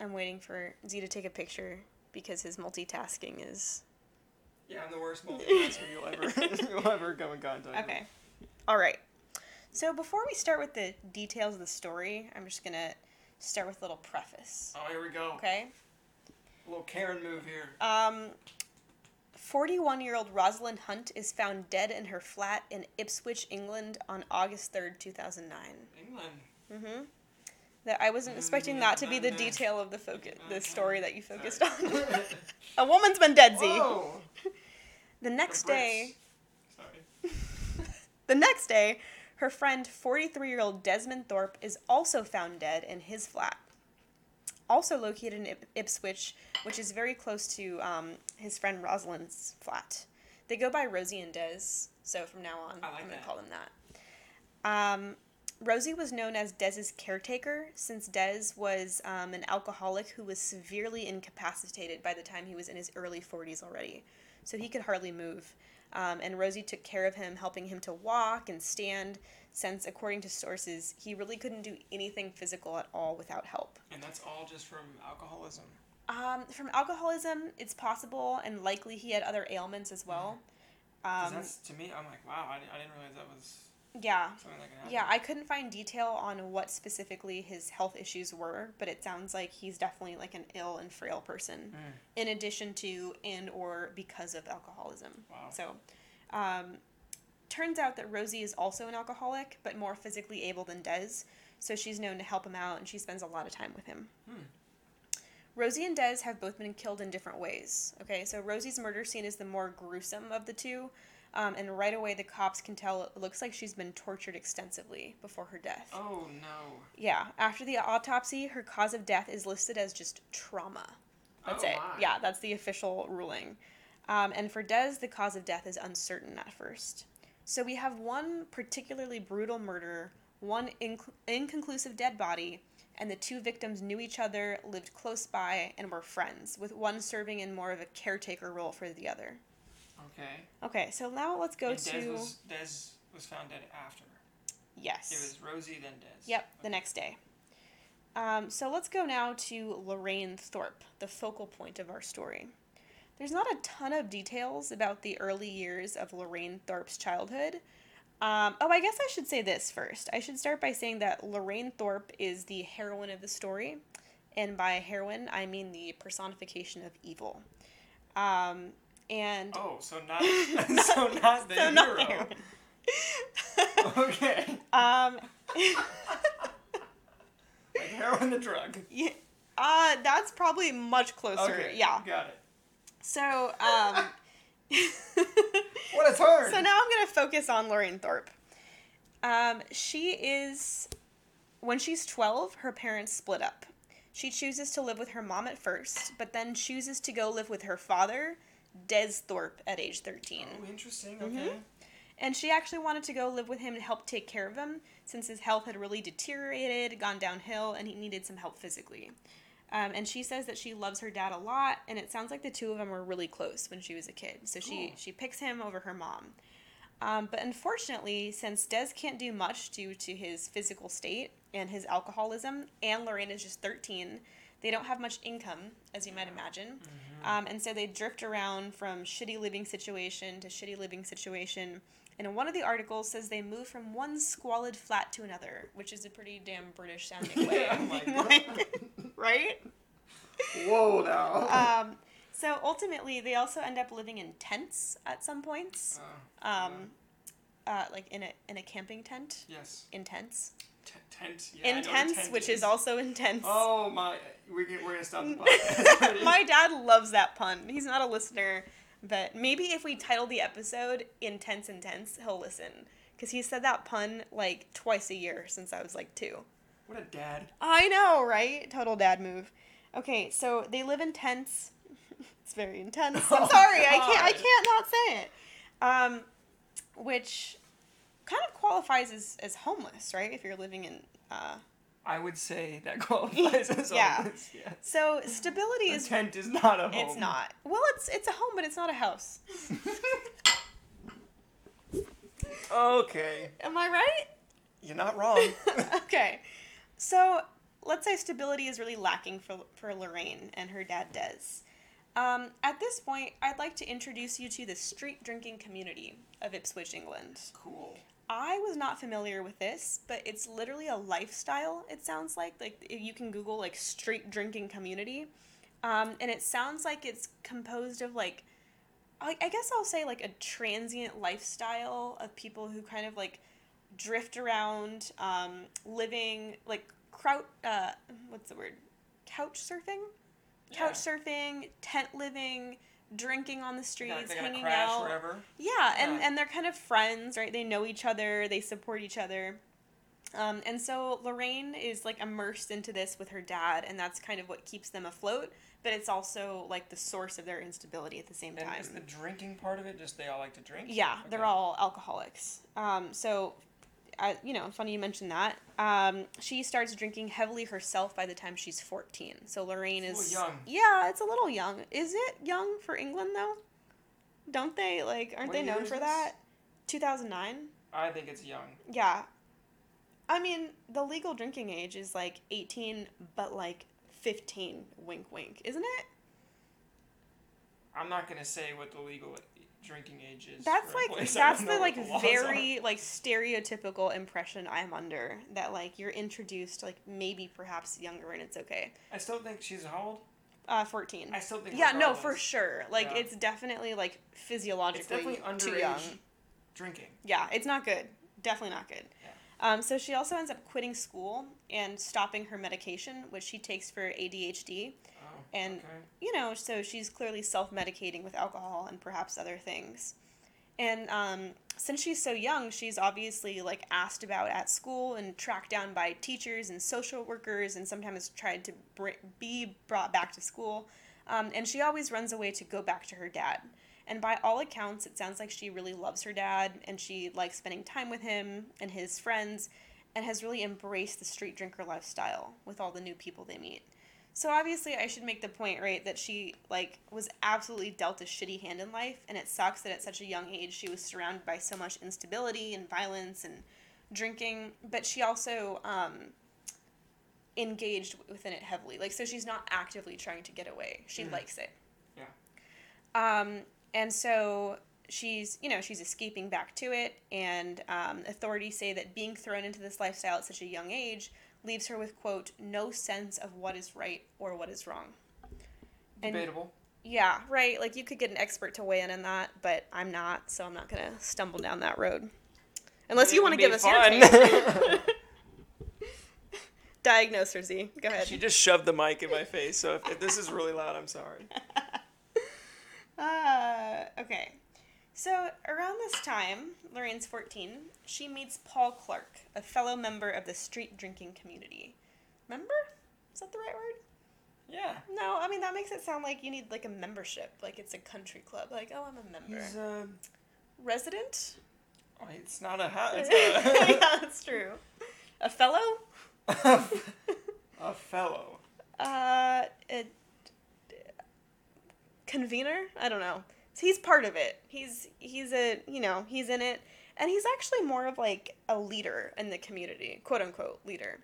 I'm waiting for Z to take a picture because his multitasking is. Yeah, I'm the worst multitasker you'll ever you'll ever go in contact. with. Okay. All right. So before we start with the details of the story, I'm just gonna start with a little preface. Oh, here we go. Okay. A little Karen move here. Um, 41 year old Rosalind Hunt is found dead in her flat in Ipswich, England on August 3rd, 2009. England. Mm-hmm. That I wasn't expecting that to be the detail of the focus, the story that you focused on. *laughs* *laughs* a woman's been dead, Z. Whoa. The next The day, Sorry. *laughs* the next day, her friend, 43 year old Desmond Thorpe, is also found dead in his flat. Also located in Ip- Ipswich, which is very close to um, his friend Rosalind's flat. They go by Rosie and Des, so from now on, like I'm going to call them that. Um, Rosie was known as Des's caretaker since Des was um, an alcoholic who was severely incapacitated by the time he was in his early 40s already. So he could hardly move. Um, and Rosie took care of him, helping him to walk and stand, since, according to sources, he really couldn't do anything physical at all without help. And that's all just from alcoholism. Um, from alcoholism, it's possible, and likely he had other ailments as well. Um, that's to me. I'm like, wow. I, I didn't realize that was yeah, something that could happen. Yeah, I couldn't find detail on what specifically his health issues were, but it sounds like he's definitely like an ill and frail person, Mm. in addition to and or because of alcoholism. Wow. So, um, turns out that Rosie is also an alcoholic, but more physically able than Des. So she's known to help him out, and she spends a lot of time with him. Hmm. Rosie and Des have both been killed in different ways. Okay, so Rosie's murder scene is the more gruesome of the two, um, and right away the cops can tell it looks like she's been tortured extensively before her death. Oh no. Yeah, after the autopsy, her cause of death is listed as just trauma. That's Oh, it. my. Yeah, that's the official ruling. Um, and for Des, the cause of death is uncertain at first. So we have one particularly brutal murder, one inc- inconclusive dead body, and the two victims knew each other, lived close by, and were friends, with one serving in more of a caretaker role for the other. Okay. Okay, so now let's go and to. Des was Des was found dead after. yes. It was Rosie then Des. Yep, the next day. Um, so let's go now to Lorraine Thorpe, the focal point of our story. There's not a ton of details about the early years of Lorraine Thorpe's childhood. Um, oh, I guess I should say this first. I should start by saying that Lorraine Thorpe is the heroine of the story. And by heroine, I mean the personification of evil. Um, and. Oh, so not *laughs* *laughs* so not the so hero. not heroine. *laughs* okay. um, Like heroin the drug. yeah, uh, that's probably much closer. Okay. Yeah. Got it. So, um, *laughs* What a turn. so now I'm gonna focus on Lorraine Thorpe. Um, she is, when she's 12, her parents split up. She chooses to live with her mom at first, but then chooses to go live with her father, Des Thorpe, at age 13. Oh, interesting. Mm-hmm. Okay. And she actually wanted to go live with him to help take care of him since his health had really deteriorated, gone downhill, and he needed some help physically. Um, and she says that she loves her dad a lot, and it sounds like the two of them were really close when she was a kid. So she, Cool. she picks him over her mom. Um, but unfortunately, since Des can't do much due to his physical state and his alcoholism, and Lorraine is just 13, they don't have much income, as you might imagine. Um, and so they drift around from shitty living situation to shitty living situation. And one of the articles says they move from one squalid flat to another, which is a pretty damn British sounding *laughs* way of being like, right? Whoa now. *laughs* Um, so ultimately, they also end up living in tents at some points, Uh, um, uh, like in a in a camping tent, yes. in tents, T- tent. Yeah, I know in tents, tent which is also intense. Oh my! We're gonna, we're gonna stop the *laughs* podcast. My dad loves that pun. He's not a listener, But maybe if we title the episode Intense Intense, he'll listen. Because he said that pun like twice a year since I was like two. What a dad. I know, right? Total dad move. Okay, so they live in tents. *laughs* it's very intense. I'm *laughs* Oh, sorry, I can't. I can't not say it. Um, which kind of qualifies as as homeless, right? If you're living in. Uh, I would say that *laughs* qualifies as Yeah. homeless. Yeah. so stability A is. tent is not a home. It's not. Well, it's it's a home, but it's not a house. okay. Am I right? You're not wrong. okay. So let's say stability is really lacking for, for Lorraine and her dad Des. Um, at this point, I'd like to introduce you to the street drinking community of Ipswich, England. cool. I was not familiar with this, but it's literally a lifestyle, it sounds like. Like, if you can Google, like, street drinking community. Um, and it sounds like it's composed of, like, I, I guess I'll say, like, a transient lifestyle of people who kind of, like, drift around, um, living, like, kraut, uh, what's the word? Couch surfing? Couch surfing, tent living, drinking on the streets, hanging out. wherever. Yeah, and, Yeah. and they're kind of friends, right? They know each other, they support each other. Um, and so Lorraine is like immersed into this with her dad, and that's kind of what keeps them afloat, but it's also like the source of their instability at the same And time. is the drinking part of it just they all like to drink? Yeah, they're all alcoholics. Um, so, I, you know, funny you mentioned that. Um, she starts drinking heavily herself by the time she's 14. So Lorraine is. young. Yeah, it's a little young. Is it young for England, though? Don't they, like, aren't What they known for that? 2009? I think it's young. Yeah. I mean, the legal drinking age is like 18, but like 15, wink wink, isn't it? I'm not gonna say what the legal drinking age is. That's like. That's the like laws very like stereotypical impression I'm under that like you're introduced like maybe perhaps younger and it's okay. I still think she's how old? Uh 14. I still think. Yeah, no, for sure. Like Yeah. it's definitely like physiologically It's definitely too underage young. drinking. Yeah, it's not good. Definitely not good. Um, so she also ends up quitting school and stopping her medication, which she takes for ADHD. And- okay. you know, so she's clearly self medicating with alcohol and perhaps other things. And um, since she's so young, she's obviously like asked about at school and tracked down by teachers and social workers, and sometimes tried to br- be brought back to school. Um, and she always runs away to go back to her dad. And by all accounts, it sounds like she really loves her dad and she likes spending time with him and his friends and has really embraced the street drinker lifestyle with all the new people they meet. So obviously, I should make the point, right, that she like was absolutely dealt a shitty hand in life, and it sucks that at such a young age she was surrounded by so much instability and violence and drinking. But she also um, engaged within it heavily. Like, so she's not actively trying to get away. She Mhm. likes it. Yeah. Um, and so she's, you know, she's escaping back to it, and um, authorities say that being thrown into this lifestyle at such a young age leaves her with quote no sense of what is right or what is wrong. And- Debatable. Yeah, right. Like you could get an expert to weigh in on that, but I'm not, so I'm not gonna stumble down that road. Unless But you want to give us your take. *laughs* Diagnose her, Z. Go ahead. She just shoved the mic in my face, so if, if this is really loud, I'm sorry. *laughs* Uh, okay. So around this time, Lorraine's 14, she meets Paul Clark, a fellow member of the street drinking community. Member? Is that the right word? Yeah. No, I mean that makes it sound like you need like a membership, like it's a country club. Like, oh, I'm a member. He's uh, Resident? oh, it's not a hat. It's *laughs* yeah, *laughs* that's true. A fellow? a, a fellow. Uh, a convener? I don't know. He's part of it. He's he's a you know he's in it, and he's actually more of like a leader in the community, quote unquote leader.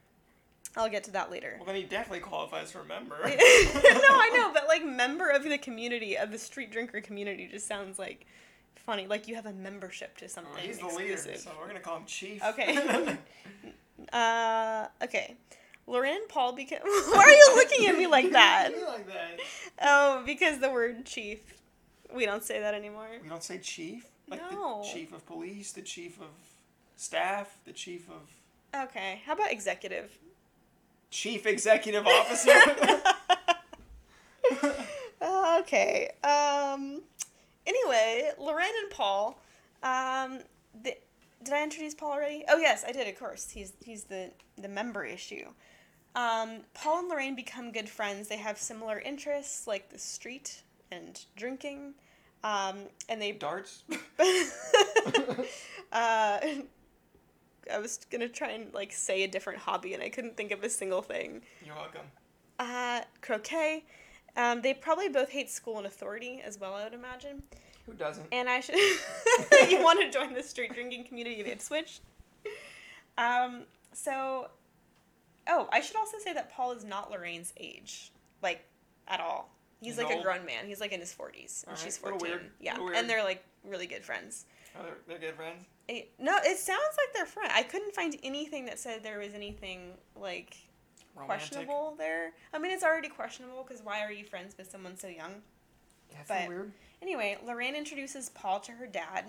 I'll get to that later. Well, then he definitely qualifies for a member. *laughs* *laughs* no, I know, *laughs* but like member of the community of the street drinker community just sounds like funny. Like you have a membership to Oh, something he's the exclusive. leader, so we're gonna call him Chief. Okay. Uh, okay. Lauren Paul became. Why are you looking at me like that? You like that? Oh, because the word chief. We don't say that anymore. We don't say chief. Like No. the chief of police, the chief of staff, the chief of Okay. How about executive? chief executive officer. *laughs* *laughs* Okay. Um, anyway, Lorraine and Paul. Um, the, did I introduce Paul already? Oh yes, I did. Of course, he's he's the the member issue. Um, Paul and Lorraine become good friends. They have similar interests like the street and drinking. Um, and they Darts. *laughs* *laughs* uh, I was gonna try and like say a different hobby, and I couldn't think of a single thing. You're welcome. Uh, croquet. Um, they probably both hate school and authority as well. I would imagine. Who doesn't? And I should. *laughs* you want to join the street drinking community of Ipswich? Um. So. Oh, I should also say that Paul is not Lorraine's age, like at all. He's like a grown man. He's like in his forties, and Alright, she's fourteen. Yeah, and they're like really good friends. Oh, they're, they're good friends. Eh, No, it sounds like they're friends. I couldn't find anything that said there was anything like Romantic. questionable there. I mean, it's already questionable because why are you friends with someone so young? Yeah, that's But- weird. Anyway, Lorraine introduces Paul to her dad,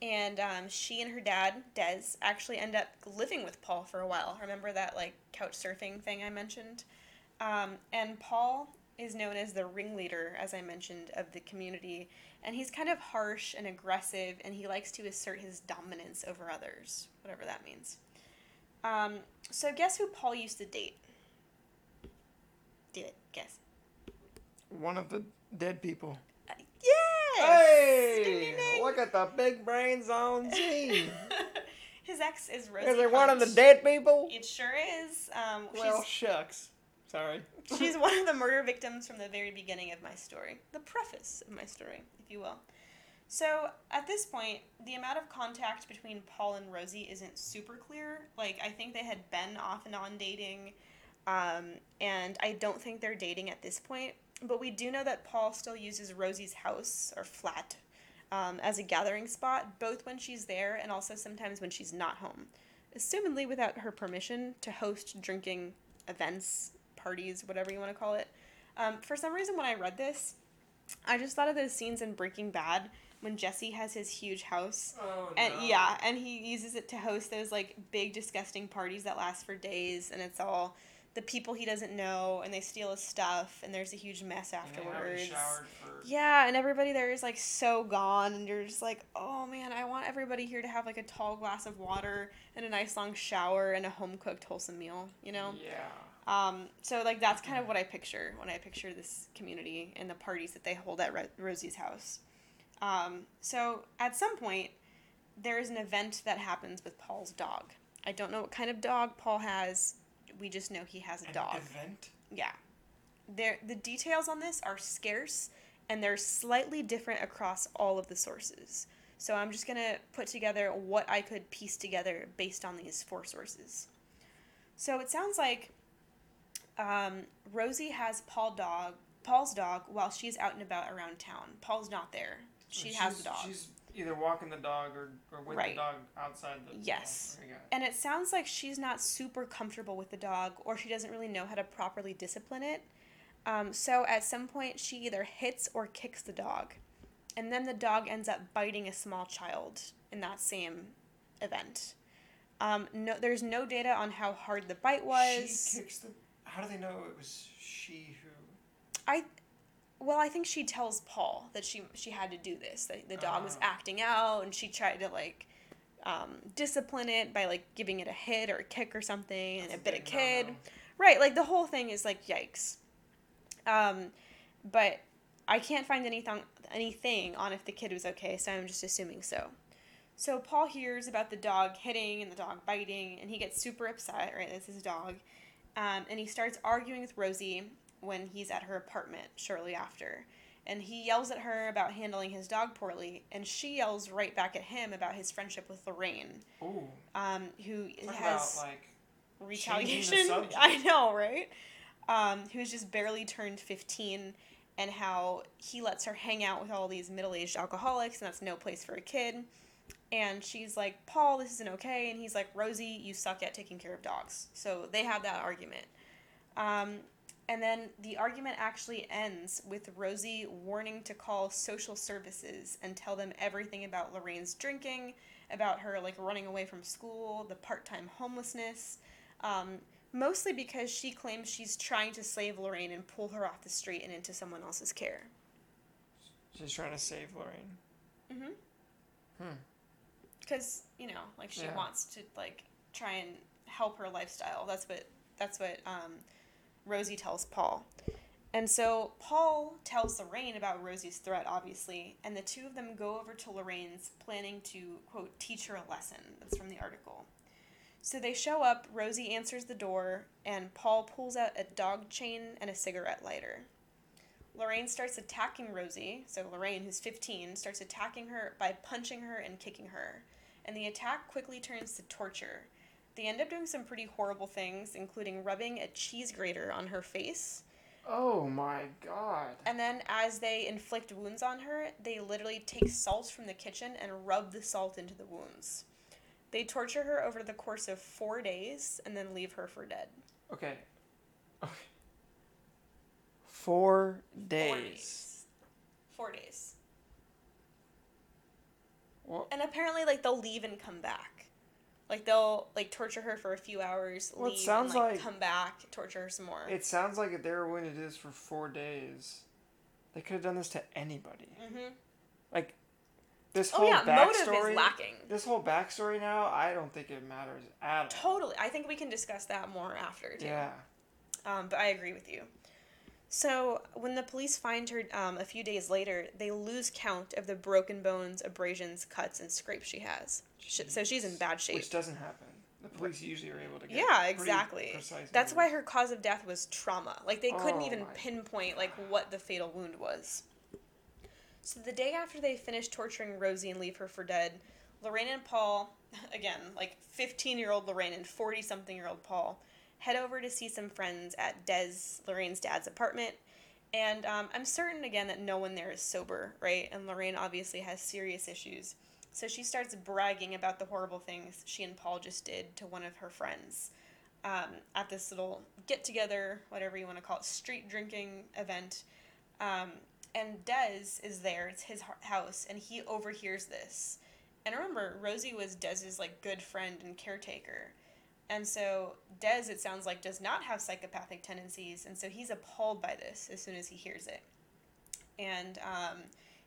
and um, she and her dad, Des, actually end up living with Paul for a while. Remember that like couch surfing thing I mentioned? Um, and Paul is known as the ringleader, as I mentioned, of the community, and he's kind of harsh and aggressive, and he likes to assert his dominance over others, whatever that means. Um, so guess who Paul used to date? Do it. Guess. One of the dead people. Uh, yes. Ding, ding, Hey, ding. look at the big brains on Z. *laughs* His ex is Rosie. Is it one of the dead people? It sure is. Um, Well, shucks. Sorry. she's, one of the murder victims from the very beginning of my story, the preface of my story, if you will. So at this point, the amount of contact between Paul and Rosie isn't super clear. Like I think they had been off and on dating, um, and I don't think they're dating at this point. But we do know that Paul still uses Rosie's house or flat um, as a gathering spot, both when she's there and also sometimes when she's not home, assumedly without her permission to host drinking events, parties, whatever you want to call it. Um, for some reason, when I read this, I just thought of those scenes in Breaking Bad when Jesse has his huge house. Oh, And yeah, and he uses it to host those like big disgusting parties that last for days and it's all the people he doesn't know and they steal his stuff and there's a huge mess afterwards. for. Yeah, and everybody there is like so gone, and you're just like, oh man, I want everybody here to have like a tall glass of water and a nice long shower and a home cooked wholesome meal, you know? Yeah. Um, so like that's kind of what I picture when I picture this community and the parties that they hold at Ro- Rosie's house. Um, so at some point, there is an event that happens with Paul's dog. I don't know what kind of dog Paul has. We just know he has a An dog. event. Yeah. There the details on this are scarce and they're slightly different across all of the sources. So I'm just going to put together what I could piece together based on these four sources. So it sounds like um, Rosie has Paul dog Paul's dog while she's out and about around town. Paul's not there. She has the dog. She's either walking the dog or, or with Right. the dog outside the. Yes. Okay, it. And it sounds like she's not super comfortable with the dog, or she doesn't really know how to properly discipline it. Um, so at some point, she either hits or kicks the dog. And then the dog ends up biting a small child in that same event. Um, no, there's no data on how hard the bite was. She kicks the. How do they know it was she who? I, well, I think she tells Paul that she she had to do this. That the dog was Oh. acting out, and she tried to like um, discipline it by like giving it a hit or a kick or something, and it bit a kid. no-no. Right, like the whole thing is like yikes. Um, but I can't find anything anything on if the kid was okay, so I'm just assuming so. So Paul hears about the dog hitting and the dog biting, and he gets super upset. Right, that's his dog, um, and he starts arguing with Rosie when he's at her apartment shortly after. And he yells at her about handling his dog poorly, and she yells right back at him about his friendship with Lorraine, Ooh. um, who Talk has about like. retaliation. *laughs* I know, right? Um, who's just barely turned 15 and how he lets her hang out with all these middle aged alcoholics, and that's no place for a kid. And she's like, Paul, this isn't okay. And he's like, Rosie, you suck at taking care of dogs. So they have that argument. Um, and then the argument actually ends with Rosie warning to call social services and tell them everything about Lorraine's drinking, about her like running away from school, the part-time homelessness, um, mostly because she claims she's trying to save Lorraine and pull her off the street and into someone else's care. She's trying to save Lorraine. Mm-hmm. Hmm. Because you know, like she Yeah. wants to like try and help her lifestyle. That's what that's what um, Rosie tells Paul. And so Paul tells Lorraine about Rosie's threat, obviously, and the two of them go over to Lorraine's, planning to quote teach her a lesson. That's from the article. So they show up. Rosie answers the door, and Paul pulls out a dog chain and a cigarette lighter. Lorraine starts attacking Rosie. So Lorraine, who's 15, starts attacking her by punching her and kicking her. And the attack quickly turns to torture. They end up doing some pretty horrible things, including rubbing a cheese grater on her face. Oh my god. And then, as they inflict wounds on her, they literally take salt from the kitchen and rub the salt into the wounds. They torture her over the course of four days and then leave her for dead. Okay. Okay. Four Four days. days. Four days. Well, And apparently, like they'll leave and come back. Like they'll like torture her for a few hours, Well, it sounds and like, like- come back, torture her some more. it sounds like if they were willing to do this for four days, they could have done this to anybody. mm-hmm. Like, this Oh whole yeah, motive backstory. is lacking. This whole backstory now, I don't think it matters at all. Totally. I think we can discuss that more after too. Yeah. Um, but I agree with you. So when the police find her um, a few days later, they lose count of the broken bones, abrasions, cuts, and scrapes she has. Sh- So she's in bad shape. Which doesn't happen. The police usually are able to get Yeah, exactly. That's why her cause of death was trauma. Like they couldn't Oh even pinpoint like what the fatal wound was. So the day after they finish torturing Rosie and leave her for dead, Lorraine and Paul, *laughs* again, like 15-year-old Lorraine and 40-something-year-old Paul, head over to see some friends at Des, Lorraine's dad's apartment. And um, I'm certain again that no one there is sober, right? And Lorraine obviously has serious issues. So she starts bragging about the horrible things she and Paul just did to one of her friends um, at this little get together, whatever you want to call it, street drinking event. Um, and Des is there, it's his house, and he overhears this. And remember, Rosie was Des's like good friend and caretaker. And so Des, it sounds like, does not have psychopathic tendencies, and so he's appalled by this as soon as he hears it. And um,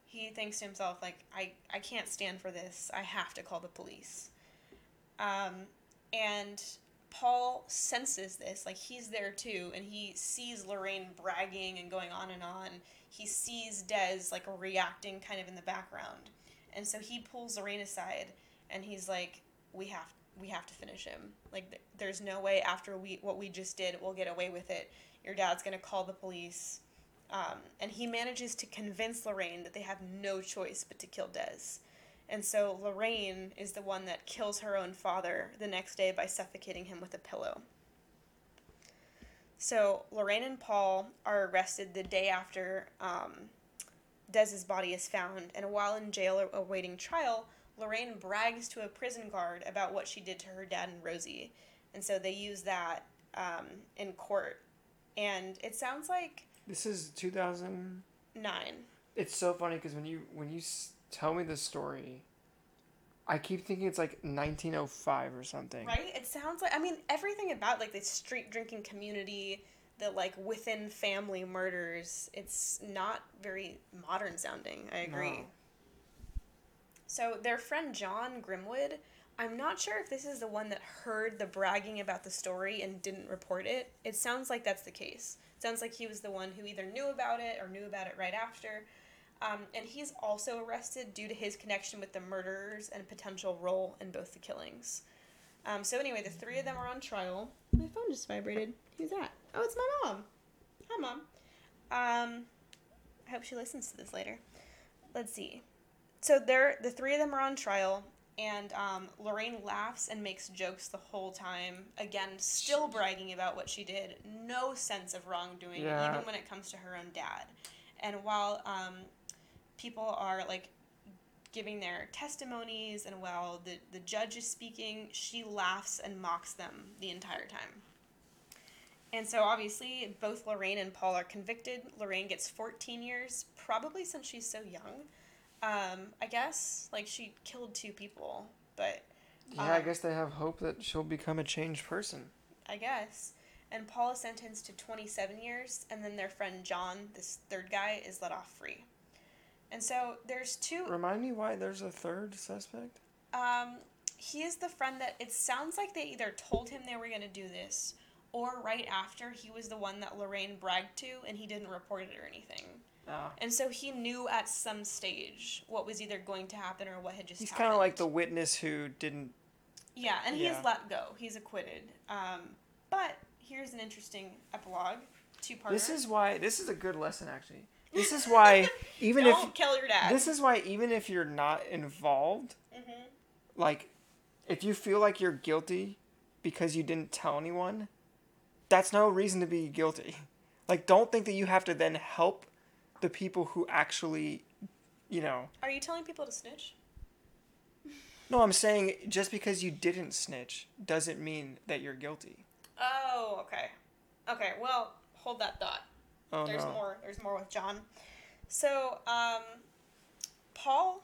he thinks to himself, like, I, I can't stand for this. I have to call the police. Um, and Paul senses this, like he's there too, and he sees Lorraine bragging and going on and on. He sees Des like reacting kind of in the background, and so he pulls Lorraine aside, and he's like, "We have we have to finish him. Like th- there's no way after we what we just did, we'll get away with it. Your dad's gonna call the police." Um, and he manages to convince Lorraine that they have no choice but to kill Des. And so Lorraine is the one that kills her own father the next day by suffocating him with a pillow. So Lorraine and Paul are arrested the day after um, Des's body is found, and while in jail awaiting trial, Lorraine brags to a prison guard about what she did to her dad and Rosie, and so they use that um, in court. And it sounds like This is 2009. It's so funny because when you when you s- tell me the story, I keep thinking it's like 1905 or something. Right? It sounds like I mean everything about like the street drinking community, the like within family murders, it's not very modern sounding. I agree. No. So their friend John Grimwood, I'm not sure if this is the one that heard the bragging about the story and didn't report it. It sounds like that's the case. It sounds like he was the one who either knew about it or knew about it right after. Um, and he's also arrested due to his connection with the murderers and potential role in both the killings. Um, so anyway, the three of them are on trial. My phone just vibrated. Who's that? Oh, it's my mom. Hi, mom. Um, I hope she listens to this later. Let's see. So they're the three of them are on trial, and um, Lorraine laughs and makes jokes the whole time. Again, still bragging about what she did. No sense of wrongdoing, Yeah. even when it comes to her own dad. And while um, people are like giving their testimonies and while the, the judge is speaking, she laughs and mocks them the entire time. And so obviously, both Lorraine and Paul are convicted. Lorraine gets 14 years, probably since she's so young. Um, I guess, like, she killed two people, but Yeah, I Um, guess they have hope that she'll become a changed person. I guess. And Paul is sentenced to 27 years, and then their friend John, this third guy, is let off free. And so there's two. Remind me why there's a third suspect? Um, he is the friend that it sounds like they either told him they were going to do this or right after he was the one that Lorraine bragged to and he didn't report it or anything. And so he knew at some stage what was either going to happen or what had just happened. He's kind of like the witness who didn't. Yeah, and Yeah. he's let go. He's acquitted. Um, but here's an interesting epilogue. Two parter. This is why. This is a good lesson, actually. This is why, *laughs* even Don't if. kill your dad. This is why, even if you're not involved, hmm like, if you feel like you're guilty because you didn't tell anyone, that's no reason to be guilty. Like, don't think that you have to then help the people who actually, you know. Are you telling people to snitch? *laughs* No, I'm saying just because you didn't snitch doesn't mean that you're guilty. Oh, okay. Okay, well, hold that thought. Oh There's no. more. There's more with John. So, um, Paul.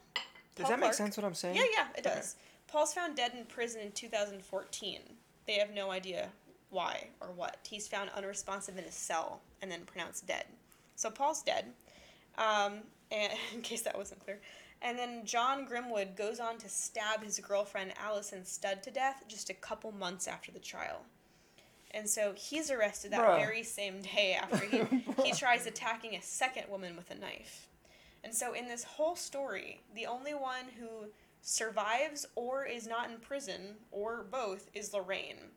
Does Paul that make sense what I'm saying? Yeah, yeah, it Okay. does. Paul's found dead in prison in 2014. They have no idea why or what. He's found unresponsive in a cell and then pronounced dead. So Paul's dead. Um, and *laughs* in case that wasn't clear. And then John Grimwood goes on to stab his girlfriend Allison Studd to death just a couple months after the trial. And so he's arrested that Bruh. very same day after he, *laughs* he tries attacking a second woman with a knife. And so in this whole story, the only one who survives or is not in prison, or both, is Lorraine.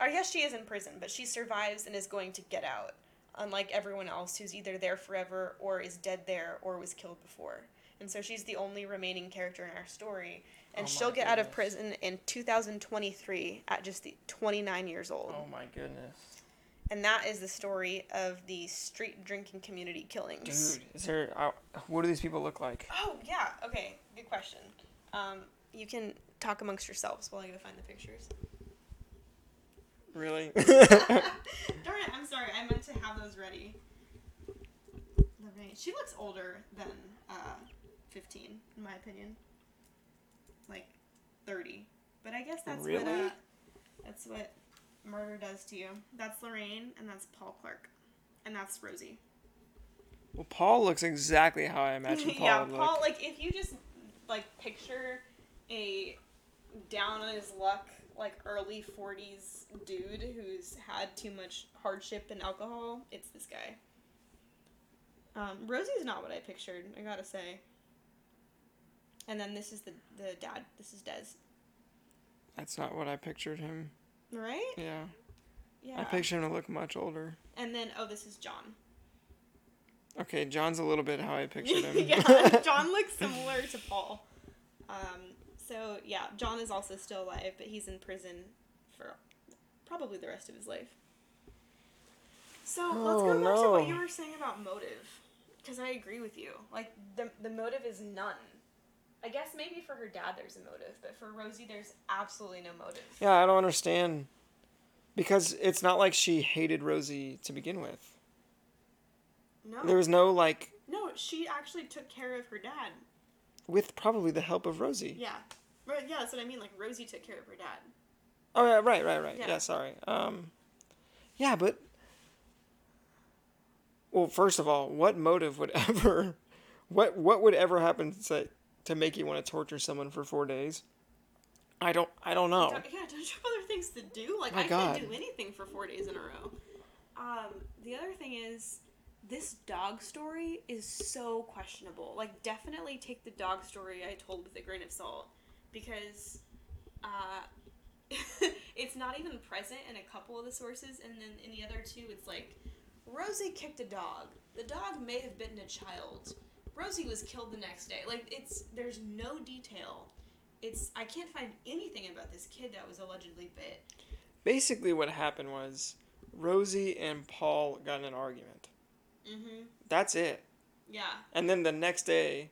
Or yes, she is in prison, but she survives and is going to get out, unlike everyone else who's either there forever or is dead there or was killed before. And so she's the only remaining character in our story. And Oh she'll get out of prison in 2023 at just the 29 years old. Oh my goodness. And that is the story of the street drinking community killings. Dude, is there. Uh, what do these people look like? Oh yeah. Okay. Good question. Um, you can talk amongst yourselves while I go find the pictures. Really? *laughs* Darn it! I'm sorry. I meant to have those ready. Lorraine. She looks older than uh, 15, in my opinion. Like 30. But I guess that's what uh, that's what murder does to you. That's Lorraine, and that's Paul Clark, and that's Rosie. well, Paul looks exactly how I imagine *laughs* Paul yeah, would look. Paul. Like if you just like picture a down on his luck, like early forties dude who's had too much hardship and alcohol, it's this guy. Um, Rosie's not what I pictured. I gotta say. And then this is the the dad. This is Des. That's not what I pictured him. Right? Yeah. Yeah. I pictured him to look much older. and then oh, this is John. Okay, John's a little bit how I pictured *laughs* him. yeah, John looks *laughs* similar to Paul. Um, so yeah, John is also still alive, but he's in prison for probably the rest of his life. So let's Oh, go back to what you were saying about motive, because I agree with you. Like the the motive is none. I guess maybe for her dad there's a motive, but for Rosie there's absolutely no motive. Yeah, I don't understand. Because it's not like she hated Rosie to begin with. No, There was no, like, no, she actually took care of her dad. With probably the help of Rosie. Yeah, right. Yeah, that's what I mean. Like Rosie took care of her dad. Oh, yeah, right, right, right. Yeah. Yeah. sorry. Um, yeah, but. Well, first of all, what motive would *laughs* ever. What, what would ever happen to, to make you want to torture someone for four days? I don't I don't know. Don't, yeah, don't you have other things to do? Like. My I God. can't do anything for four days in a row. Um, the other thing is, this dog story is so questionable. Like, definitely take the dog story I told with a grain of salt, because uh, *laughs* it's not even present in a couple of the sources, and then in the other two, it's like Rosie kicked a dog. The dog may have bitten a child. Rosie was killed the next day. Like, it's there's no detail it's I can't find anything about this kid that was allegedly bit. Basically what happened was Rosie and Paul got in an argument. Mm-hmm. That's it. Yeah, And then the next day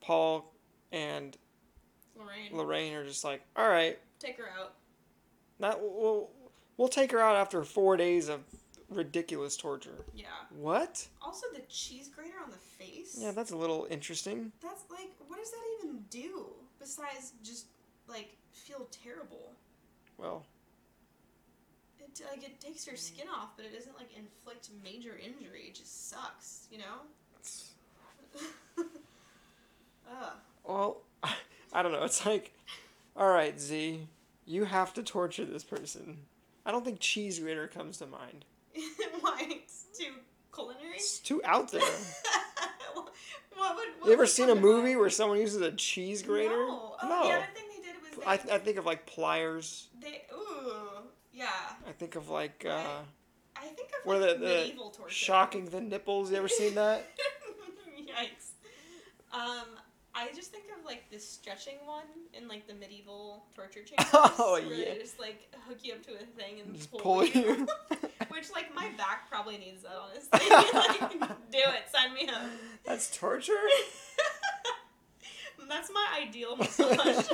Paul and Lorraine, Lorraine are just like, "All right, take her out. That we'll we'll take her out after four days of ridiculous torture. Yeah. What? Also, the cheese grater on the face. Yeah, that's a little interesting. That's like, what does that even do besides just like feel terrible? Well, like it takes your skin off, but it doesn't like inflict major injury. It just sucks, you know. it's, *laughs* Ugh. Well, I don't know. It's like, all right, Z, you have to torture this person. I don't think cheese grater comes to mind. *laughs* Why? It's too culinary? It's too out there. *laughs* what would, what You ever seen a movie mind? where someone uses a cheese grater? No. Oh, the other thing they did was they, I, I think of like pliers. they ooh yeah. I think of like uh, I think of like the, the medieval torture. shocking the nipples. You ever seen that? *laughs* Yikes. Um, I just think of like the stretching one in like the medieval torture *laughs* chambers. Oh, where yeah. They just like hook you up to a thing and Just pull, pull you. you. *laughs* Which like my back probably needs that honestly. like, do it. Sign me up. That's torture. That's my ideal massage.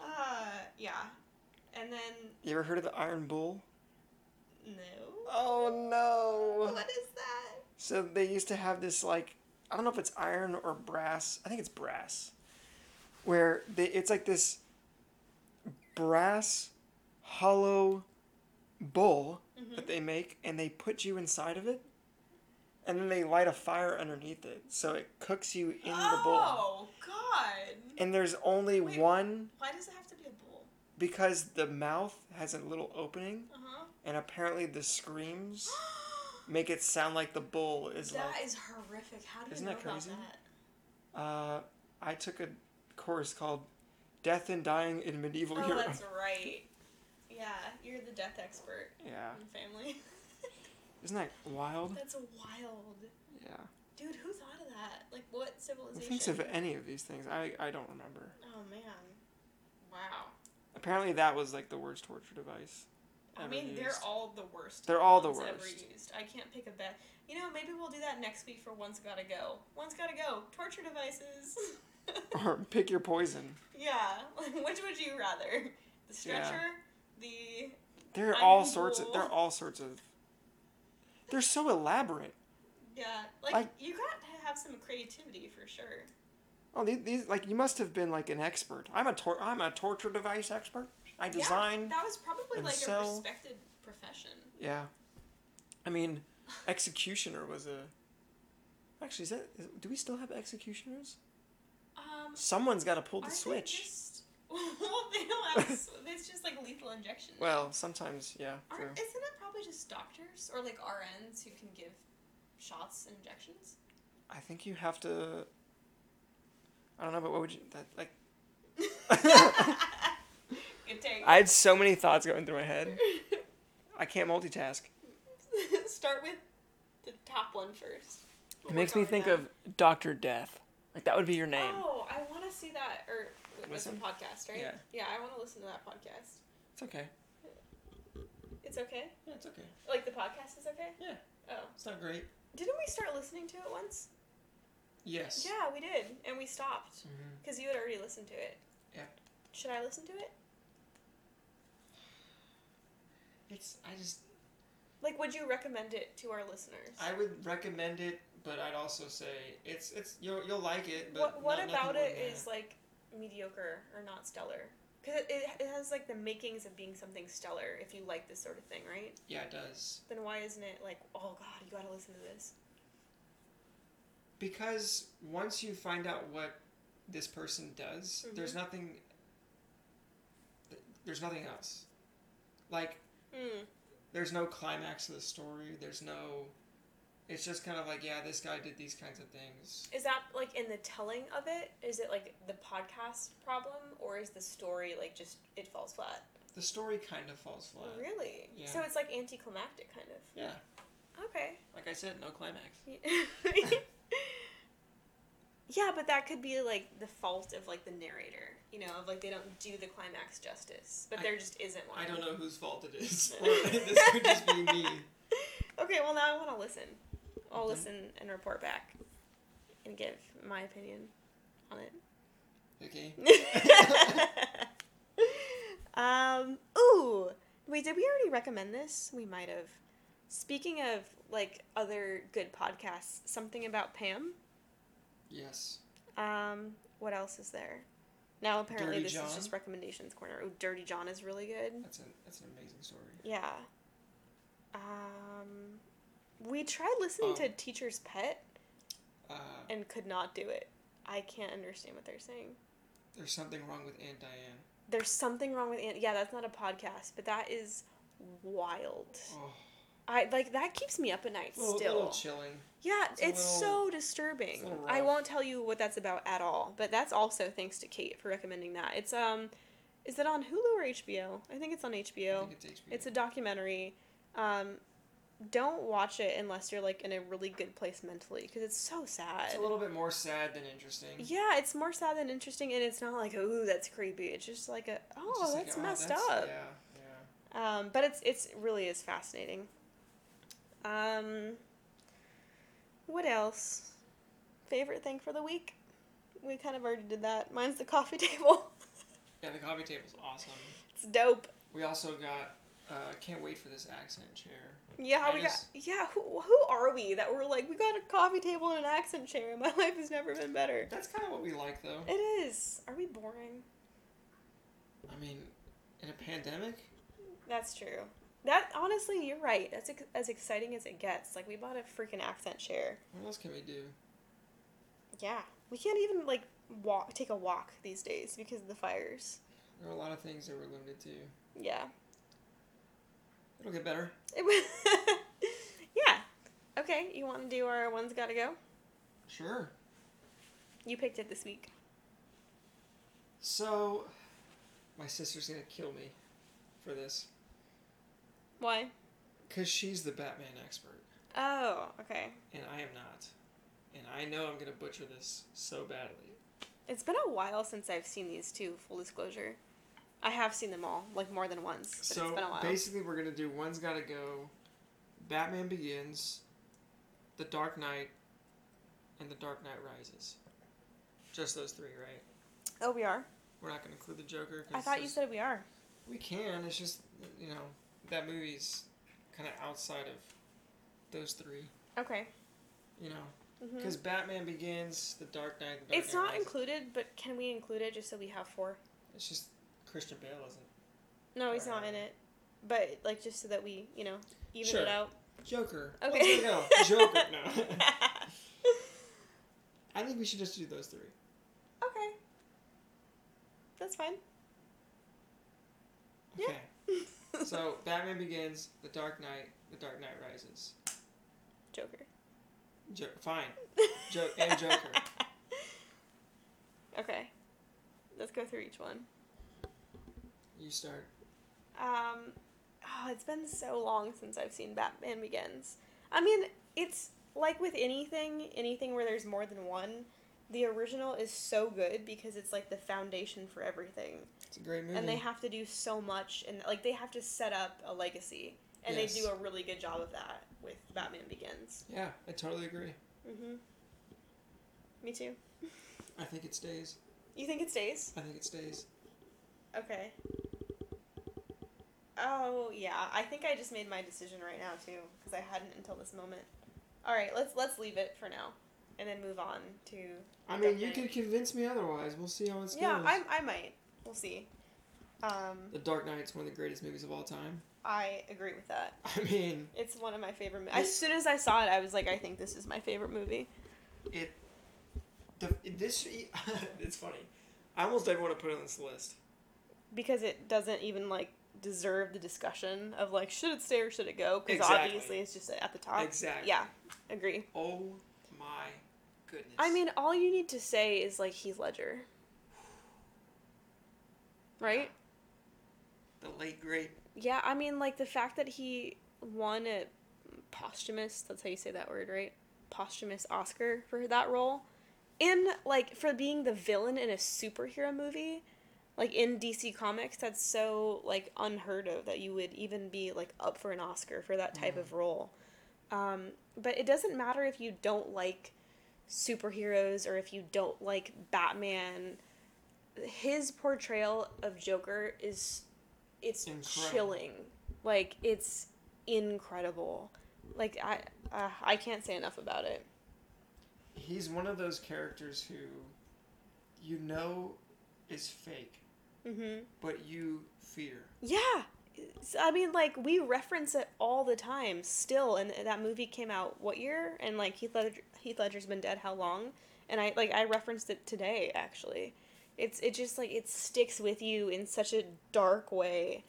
uh, yeah. And then you ever heard of the Iron Bull? no. Oh no. What is that? So they used to have this like I don't know if it's iron or brass. I think it's brass. Where they it's like this brass hollow bowl Mm-hmm. that they make and they put you inside of it and then they light a fire underneath it so it cooks you in the bowl. Oh God! And there's only Wait. one Why does it have to be a bowl? Because the mouth has a little opening Uh huh. and apparently the screams *gasps* make it sound like the bull is That like is horrific. How do you Isn't know that crazy? that? Uh, I took a course called Death and Dying in Medieval Oh, Europe. that's right. Yeah, you're the death expert Yeah. in family. *laughs* Isn't that wild? that's wild, Yeah. dude. Who thought of that? Like, what civilization? Who thinks of any of these things? I, I don't remember. Oh man, wow. Apparently, that was like the worst torture device. I mean, they're all the worst. They're all the ones ever worst. used. I can't pick a bet. You know, maybe we'll do that next week for One's Gotta Go. One's Gotta Go. Torture devices. *laughs* Or pick your poison. yeah. *laughs* Which would you rather? The Yeah. stretcher? The They're Iron all sorts of. Bull. They're all sorts of. They're so elaborate. yeah. Like I- you got to have some creativity for sure. Oh, these, these like you must have been like an expert. I'm a tor- I'm a torture device expert. I design. Yeah, That was probably like a respected profession. Yeah. I mean, *laughs* executioner was a. Actually, is that is, do we still have executioners? Um, Someone's got to pull the aren't they switch. just- *laughs* well, they don't have. *laughs* it's just like lethal injection. Well, sometimes, yeah. True. isn't it probably just doctors or like RNs who can give shots and injections? I think you have to. I don't know, but what would you that like? *laughs* Good take. I had so many thoughts going through my head. *laughs* I can't multitask. Start with the top one first. It makes me think of Doctor Death. Like that would be your name. Oh, I want to see that. Or Listen? podcast, right? Yeah. Yeah, I want to listen to that podcast. It's okay. It's okay. Yeah, it's okay. Like the podcast is okay. Yeah. Oh, It's not great. didn't we start listening to it once? Yes. Yeah, we did, and we stopped mm-hmm. because you had already listened to it. Yeah. Should I listen to it? It's. I just. Like, would you recommend it to our listeners? I would recommend it, but I'd also say it's it's you'll you'll like it. But what What not- about it is like mediocre or not stellar? Because it, it, it has like the makings of being something stellar if you like this sort of thing, right? Yeah, it does. Then why isn't it like, oh god, you gotta listen to this? Because once you find out what this person does, Mhm. there's nothing. There's nothing else. Like Hmm. there's no climax to the story. There's no. It's just kind of like yeah, this guy did these kinds of things. Is that like in the telling of it? Is it like the podcast problem, or is the story like just it falls flat? The story kind of falls flat. Really? Yeah. So it's like anticlimactic, kind of. Yeah, Okay. like I said, no climax. *laughs* *laughs* yeah, but that could be like the fault of like the narrator, you know, of like they don't do the climax justice, but I- there just isn't one. I don't know whose fault it is. *laughs* *laughs* this could just be me. *laughs* Okay, well now I want to listen. I'll listen and report back and give my opinion on it. Okay. um. Ooh. Wait, did we already recommend this? We might have. Speaking of like other good podcasts, something about Pam. Yes. Um. What else is there? Now apparently Dirty this John? is just recommendations corner. Ooh, Dirty John is really good. That's an that's an amazing story. Yeah. Um. We tried listening Oh. to Teacher's Pet. Uh, and could not do it. I can't understand what they're saying. there's something wrong with Aunt Diane. There's something wrong with Aunt. Yeah, that's not a podcast, but that is wild. Oh, I like that keeps me up at night a little, still. little chilling. Yeah, It's it's, a so disturbing. I won't tell you what that's about at all, but that's also thanks to Kate for recommending that. It's um is it on Hulu or HBO? I think it's on I HBO. think it's HBO. It's a documentary. Um don't watch it unless you're like in a really good place mentally because it's so sad. It's a little bit more sad than interesting. yeah, it's more sad than interesting and it's not like ooh that's creepy. It's just like a oh just like, that's oh, messed that's- up. Yeah, yeah. Um, but it's it's really is fascinating. Um, what else? Favorite thing for the week? We kind of already did that. Mine's the coffee *laughs* table. Yeah, the coffee table's awesome. it's dope. We also got. Uh, can't wait for this accent chair. Yeah, I we just- got. Yeah, who, who are we that we're like we got a coffee table and an accent chair? And my *laughs* life has never been better. That's kind of what we like, though. It is. Are we boring? I mean, in a pandemic, That's true. That honestly, you're right. That's ex- as exciting as it gets. Like we bought a freaking accent chair. what else can we do? Yeah, we can't even like walk, take a walk these days because of the fires. There are a lot of things that we're limited to. Yeah. It'll get better. *laughs* yeah. Okay, you want to do our one's gotta go? Sure. You picked it this week. So, my sister's gonna kill me for this. Why? Because she's the Batman expert, Oh, okay. and I am not. And I know I'm gonna butcher this so badly. It's been a while since I've seen these two. Full disclosure, I have seen them all, like more than once. But so, it's been a while. basically, we're gonna do One's Gotta Go, Batman Begins, The Dark Knight, and The Dark Knight Rises. Just those three, right? oh, we are. We're not gonna include the Joker. I thought you said we are. We can. It's just you know that movie's kind of outside of those three. Okay. You know, mm-hmm. because Batman Begins, The Dark Knight. The Dark It's Knight not Rises, included, but can we include it just so we have four? It's just Christian Bale isn't. No, he's not in it. But like just so that we, you know, even Sure. it out. Joker. Okay. Go. *laughs* Joker. No. *laughs* I think we should just do those three. okay. That's fine. Yeah. *laughs* *laughs* So Batman Begins, The Dark Knight, The Dark Knight Rises. Joker. Jo- fine. Jo- *laughs* and Joker. okay. Let's go through each one. You start. Um, oh, it's been so long since I've seen Batman Begins. I mean, it's like with anything, anything where there's more than one. The original is so good because it's like the foundation for everything, It's a great movie. and they have to do so much, and like they have to set up a legacy, and Yes. they do a really good job of that with Batman Begins. yeah, I totally agree. Mhm. Me too. *laughs* I think it stays. You think it stays? I think it stays. Okay. Oh yeah, I think I just made my decision right now too, because I hadn't until this moment. All right, let's let's leave it for now, and then move on to. I mean, you can convince me otherwise. We'll see how it goes. Yeah, I I might. We'll see. Um, The Dark Knight's one of the greatest movies of all time. I agree with that. *laughs* I mean, It's one of my favorite. Mo- as soon as I saw it, I was like, I think this is my favorite movie. it. The this *laughs* it's funny. I almost didn't want to put it on this list. because it doesn't even like deserve the discussion of like should it stay or should it go because Exactly. obviously it's just at the top Exactly. yeah agree Oh my goodness. i mean all you need to say is like heath ledger right the late great. yeah i mean like the fact that he won a posthumous that's how you say that word right posthumous oscar for that role in like for being the villain in a superhero movie like in dc comics that's so like unheard of that you would even be like up for an oscar for that type Mhm. of role um, but it doesn't matter if you don't like superheroes or if you don't like batman his portrayal of joker is it's Incredible. chilling. Like it's incredible. Like i uh, i can't say enough about it. He's one of those characters who, you know, is fake, mm-hmm. but you fear. yeah. I mean like we reference it all the time still and that movie came out what year? And like heath ledger Heath Ledger's been dead how long, and I like I referenced it today actually. It's it just like it sticks with you in such a dark way,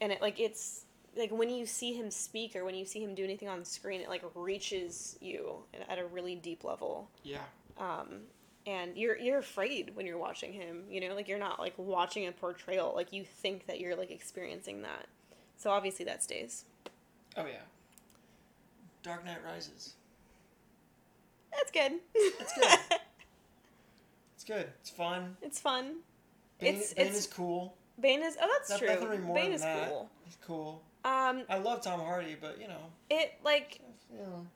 and it like it's like when you see him speak or when you see him do anything on screen, it like reaches you at a really deep level. Yeah. Um, and you're you're afraid when you're watching him. You know, like you're not like watching a portrayal. Like you think that you're like experiencing that. So obviously that stays. Oh yeah. Dark Knight Rises. That's good. It's good. *laughs* Good. It's fun. it's fun. Bane, It's- Bane it's- is cool. Bane is oh that's Not- true. nothing more Bane than is that. cool. He's cool. Um, I love Tom Hardy, but you know, it like you know.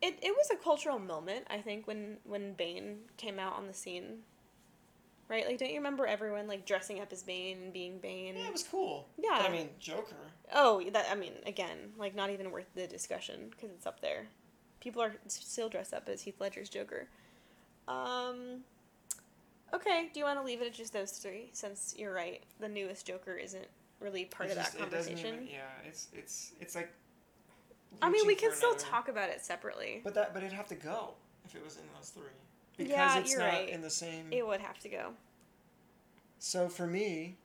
it, it was a cultural moment I think when when Bane came out on the scene. Right, like don't you remember everyone like dressing up as Bane and being Bane? Yeah, it was cool. Yeah. But, I mean, Joker. Oh, that I mean, again, like not even worth the discussion because it's up there. People are still dressed up as Heath Ledger's Joker. Um. Okay, do you want to leave it at just those three? Since you're right, the newest Joker isn't really part It of that just- it doesn't conversation. even- yeah, it's it's it's like. I mean, we can still another- talk about it separately. But that but it'd have to go if it was in those three. Because Yeah, it's you're not right. in the same. It would have to go. So for me,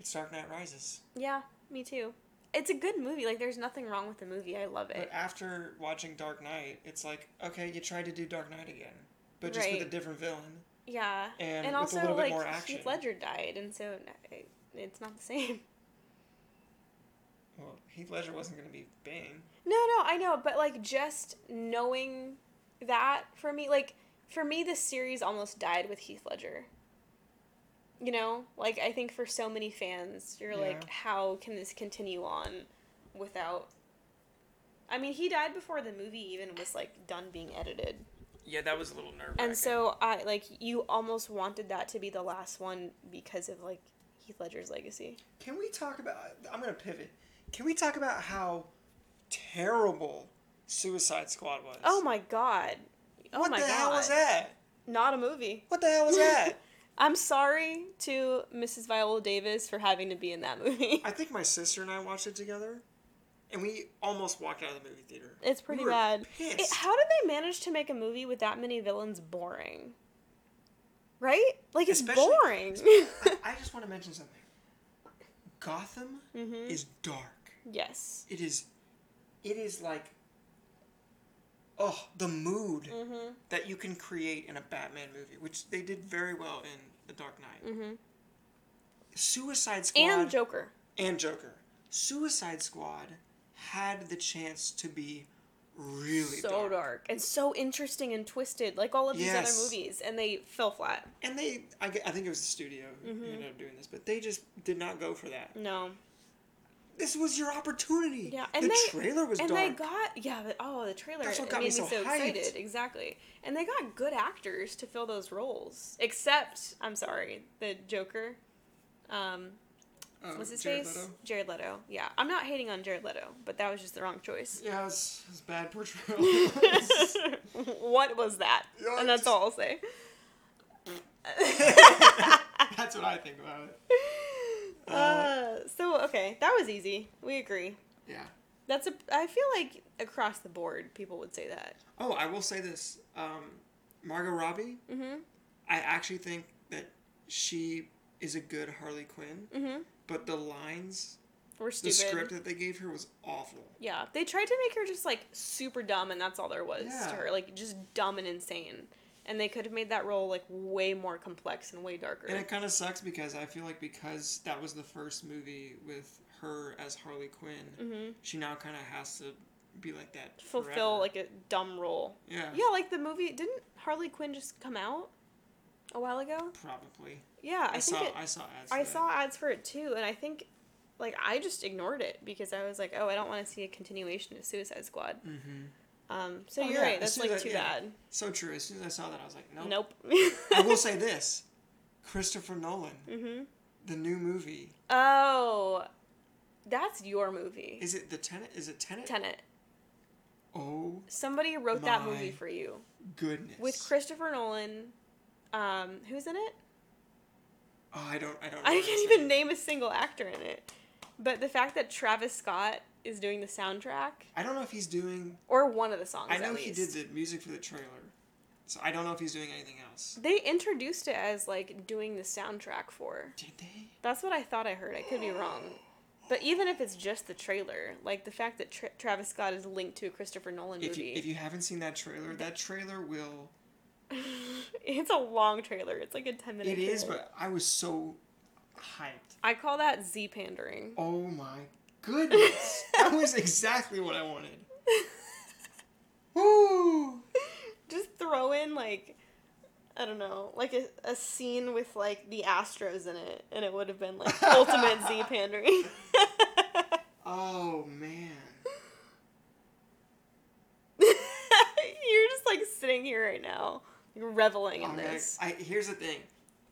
it's Dark Knight Rises. Yeah, me too. It's a good movie. Like, there's nothing wrong with the movie. I love it. But after watching Dark Knight, it's like okay, you tried to do Dark Knight again, but just with a different villain. Yeah, And and, also like. Heath Ledger died, and so it's not the same. *laughs* Well, Heath Ledger wasn't going to be Bane. No, no, I know, but like just knowing that for me, like for me, this series almost died with Heath Ledger. You know, like I think for so many fans, you're like, how can this continue on without? I mean, he died before the movie even was like done being edited, Yeah, that was a little nerve. and so I like you almost wanted that to be the last one because of like Heath Ledger's legacy. Can we talk about? I'm going to pivot. Can we talk about how terrible Suicide Squad was? Oh my god! Oh what my the god! hell was that? Not a movie. What the hell was that? *laughs* I'm sorry to Mrs. Viola Davis for having to be in that movie. I think my sister and I watched it together, and we almost walked out of the movie theater. It's pretty we bad. It, how did they manage to make a movie with that many villains boring? Right? Like it's Especially- boring. *laughs* I, I just want to mention something. Gotham Mhm. is dark. yes. It is. It is like. Oh, the mood Mhm. that you can create in a Batman movie, which they did very well in The Dark Knight. Mhm. Suicide Squad And Joker. and Joker. Suicide Squad had the chance to be really so dark. dark. and so interesting and twisted, like all of these Yes. other movies, and they fell flat. And they, I, I think it was the studio who Mhm. ended up doing this, but they just did not go for that. No. This was your opportunity. Yeah, and the they- trailer was dark. and dark. they got yeah, but, oh the trailer That's what got made me me so so excited. Exactly. And they got good actors to fill those roles. Except I'm sorry, the Joker. Um Um, what's his Jared face? Leto? Jared Leto. Yeah. I'm not hating on Jared Leto, but that was just the wrong choice. Yeah, it was, it was bad portrayal. *laughs* what was that? Yeah, and that's just- all I'll say. *laughs* That's what I think about it. *laughs* Uh, so okay, that was easy. We agree. Yeah. That's a. I feel like across the board, people would say that. Oh, I will say this. Um, Margot Robbie, Mm-hmm. I actually think that she is a good Harley Quinn, Mm-hmm. But the lines, We're the script that they gave her was awful. Yeah, they tried to make her just like super dumb, and that's all there was Yeah. to her, like just dumb and insane. And they could have made that role like way more complex and way darker. And it kind of sucks because I feel like because that was the first movie with her as Harley Quinn, mm-hmm. she now kind of has to be like that. Fulfill forever. like a dumb role. yeah, Yeah, like the movie didn't Harley Quinn just come out a while ago? probably. Yeah, I, I, think saw it. I saw ads. I that. saw ads for it too, and I think like I just ignored it because I was like, oh, I don't want to see a continuation of Suicide Squad. Mm-hmm. Um, so Oh, you're yeah, right. That's like I- too yeah. bad. So true. As soon as I saw that, I was like, nope. Nope. I will say *laughs* this: Christopher Nolan, mm-hmm. the new movie. Oh, that's your movie. Is it the Tenant? Is it Tenant? Tenant. Oh Somebody wrote that movie for you goodness. with Christopher Nolan. Um, who's in it? Oh, I don't. I don't. Know I can't even name. a single actor in it. But the fact that Travis Scott is doing the soundtrack I don't know if he's doing. or one of the songs. I know he did the music for the trailer, so I don't know if he's doing anything else. They introduced it as like doing the soundtrack for. Did they? That's what I thought I heard. I could be wrong. But even if it's just the trailer, like the fact that Tra- Travis Scott is linked to a Christopher Nolan movie. If you movie, if you haven't seen that trailer, that trailer will. *laughs* it's a long trailer. It's like a ten minute. It is, trailer. but I was so hyped. I call that Z pandering. Oh my goodness, that was exactly what I wanted. *laughs* Woo! Just throw in like, I don't know, like a, a scene with like the Astros in it, and it would have been like *laughs* ultimate Z pandering. Oh man. You're just like sitting here right now, reveling in Oh, this. I, here's the thing.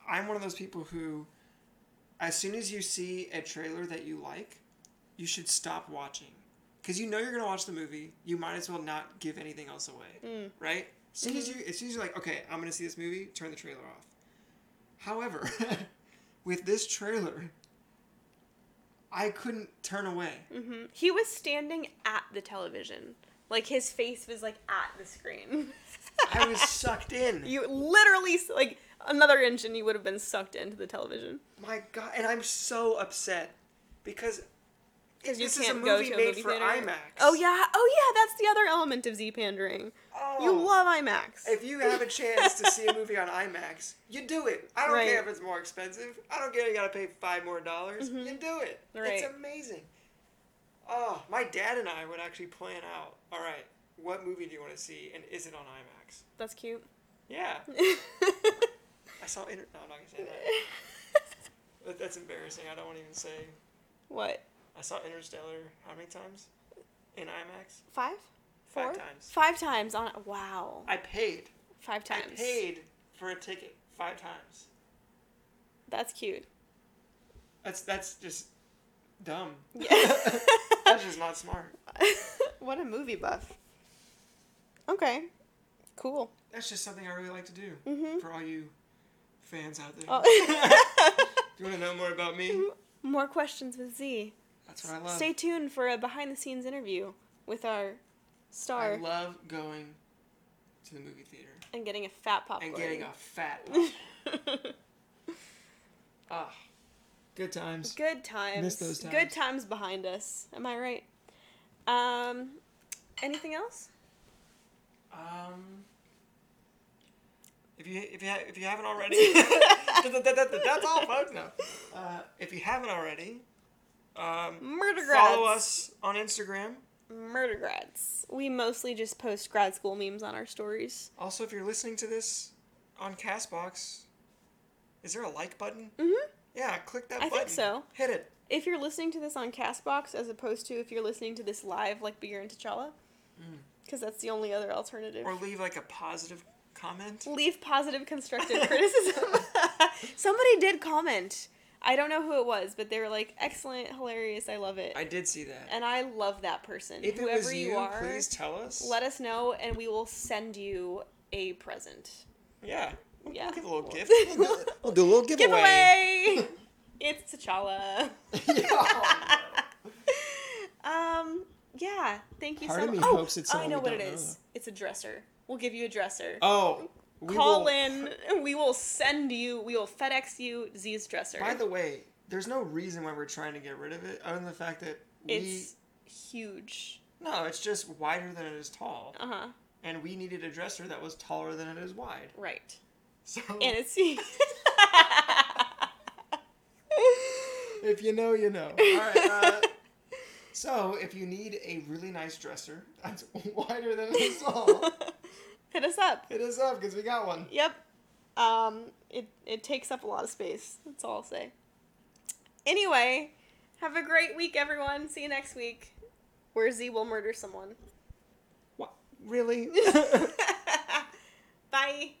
I'm one of those people who, as soon as you see a trailer that you like, you should stop watching. Because you know you're going to watch the movie. You might as well not give anything else away. Mm. Right? As soon as, you, as soon as you're like, okay, I'm going to see this movie, turn the trailer off. However, *laughs* with this trailer, I couldn't turn away. hmm He was standing at the television, like his face was like at the screen. *laughs* I was sucked in. You literally like another inch, and you would have been sucked into the television. My God, and I'm so upset because Because you this is can't a go movie to a made movie for theater. IMAX. Oh yeah, oh yeah, that's the other element of Z pandering. Oh. You love IMAX. If you have a chance to see a movie on IMAX, you do it. I don't Right. care if it's more expensive. I don't care you gotta pay five more dollars. Mhm. You do it. Right. It's amazing. Oh, my dad and I would actually plan out. All right, what movie do you want to see, and is it on IMAX? That's cute. Yeah, *laughs* I saw. Inter- no, I'm not gonna say that. *laughs* That- That's embarrassing. I don't want to even say. what? I saw Interstellar how many times? In IMAX? Five? Four? Five times. Five times on. Wow. I paid. Five times. I paid for a ticket five times. That's cute. That's that's just dumb. Yeah. *laughs* That's just not smart. what a movie buff. Okay. Cool. That's just something I really like to do. Mhm. For all you fans out there. Oh. If *laughs* you want to know more about me? More questions with Z. That's what I love. Stay tuned for a behind the scenes interview with our star I love going to the movie theater and getting a fat popcorn. and getting a fat. *laughs* pop. Ah, good times. Good times. Miss those times. Good times. times behind us. Am I right? Um, anything else? Um, if you if you ha- if you haven't already, *laughs* *laughs* that's all, folks. No, uh, if you haven't already, um, Murder grads. follow us on Instagram. Murder grads. We mostly just post grad school memes on our stories. Also, if you're listening to this on Castbox, is there a like button? Mhm. Yeah, click that I think button. so. Hit it. If you're listening to this on Castbox, as opposed to if you're listening to this live, like Bagheera and T'Challa, because that's the only other alternative. Or leave like a positive comment. Leave positive constructive *laughs* criticism. *laughs* Somebody did comment. I don't know who it was, but they were like, "Excellent, hilarious, I love it," I did see that. and I love that person. if it Whoever was you, you, are, please tell us. let us know, and we will send you a present. yeah. We'll, Yeah. we'll give a little gift. *laughs* We'll do, we'll do a little giveaway. Giveaway. it's T'Challa. Yeah. Um. Yeah. Thank you Part so much. oh, hopes it's I know what it is. know. It's a dresser. We'll give you a dresser. Oh. we Call will- in. We will send you. We will FedEx you Z's dresser. By the way, there's no reason why we're trying to get rid of it other than the fact that we. it's huge. No, it's just wider than it is tall. Uh huh. And we needed a dresser that was taller than it is wide. Right. So And it's. *laughs* *laughs* if you know, you know. All right. Uh, so if you need a really nice dresser *laughs* that's wider than *laughs* it is tall, Hit us up. hit us up because we got one. Yep. Um. It it takes up a lot of space. That's all I'll say. Anyway, have a great week, everyone. See you next week, where Z will murder someone. What? Really? *laughs* Bye.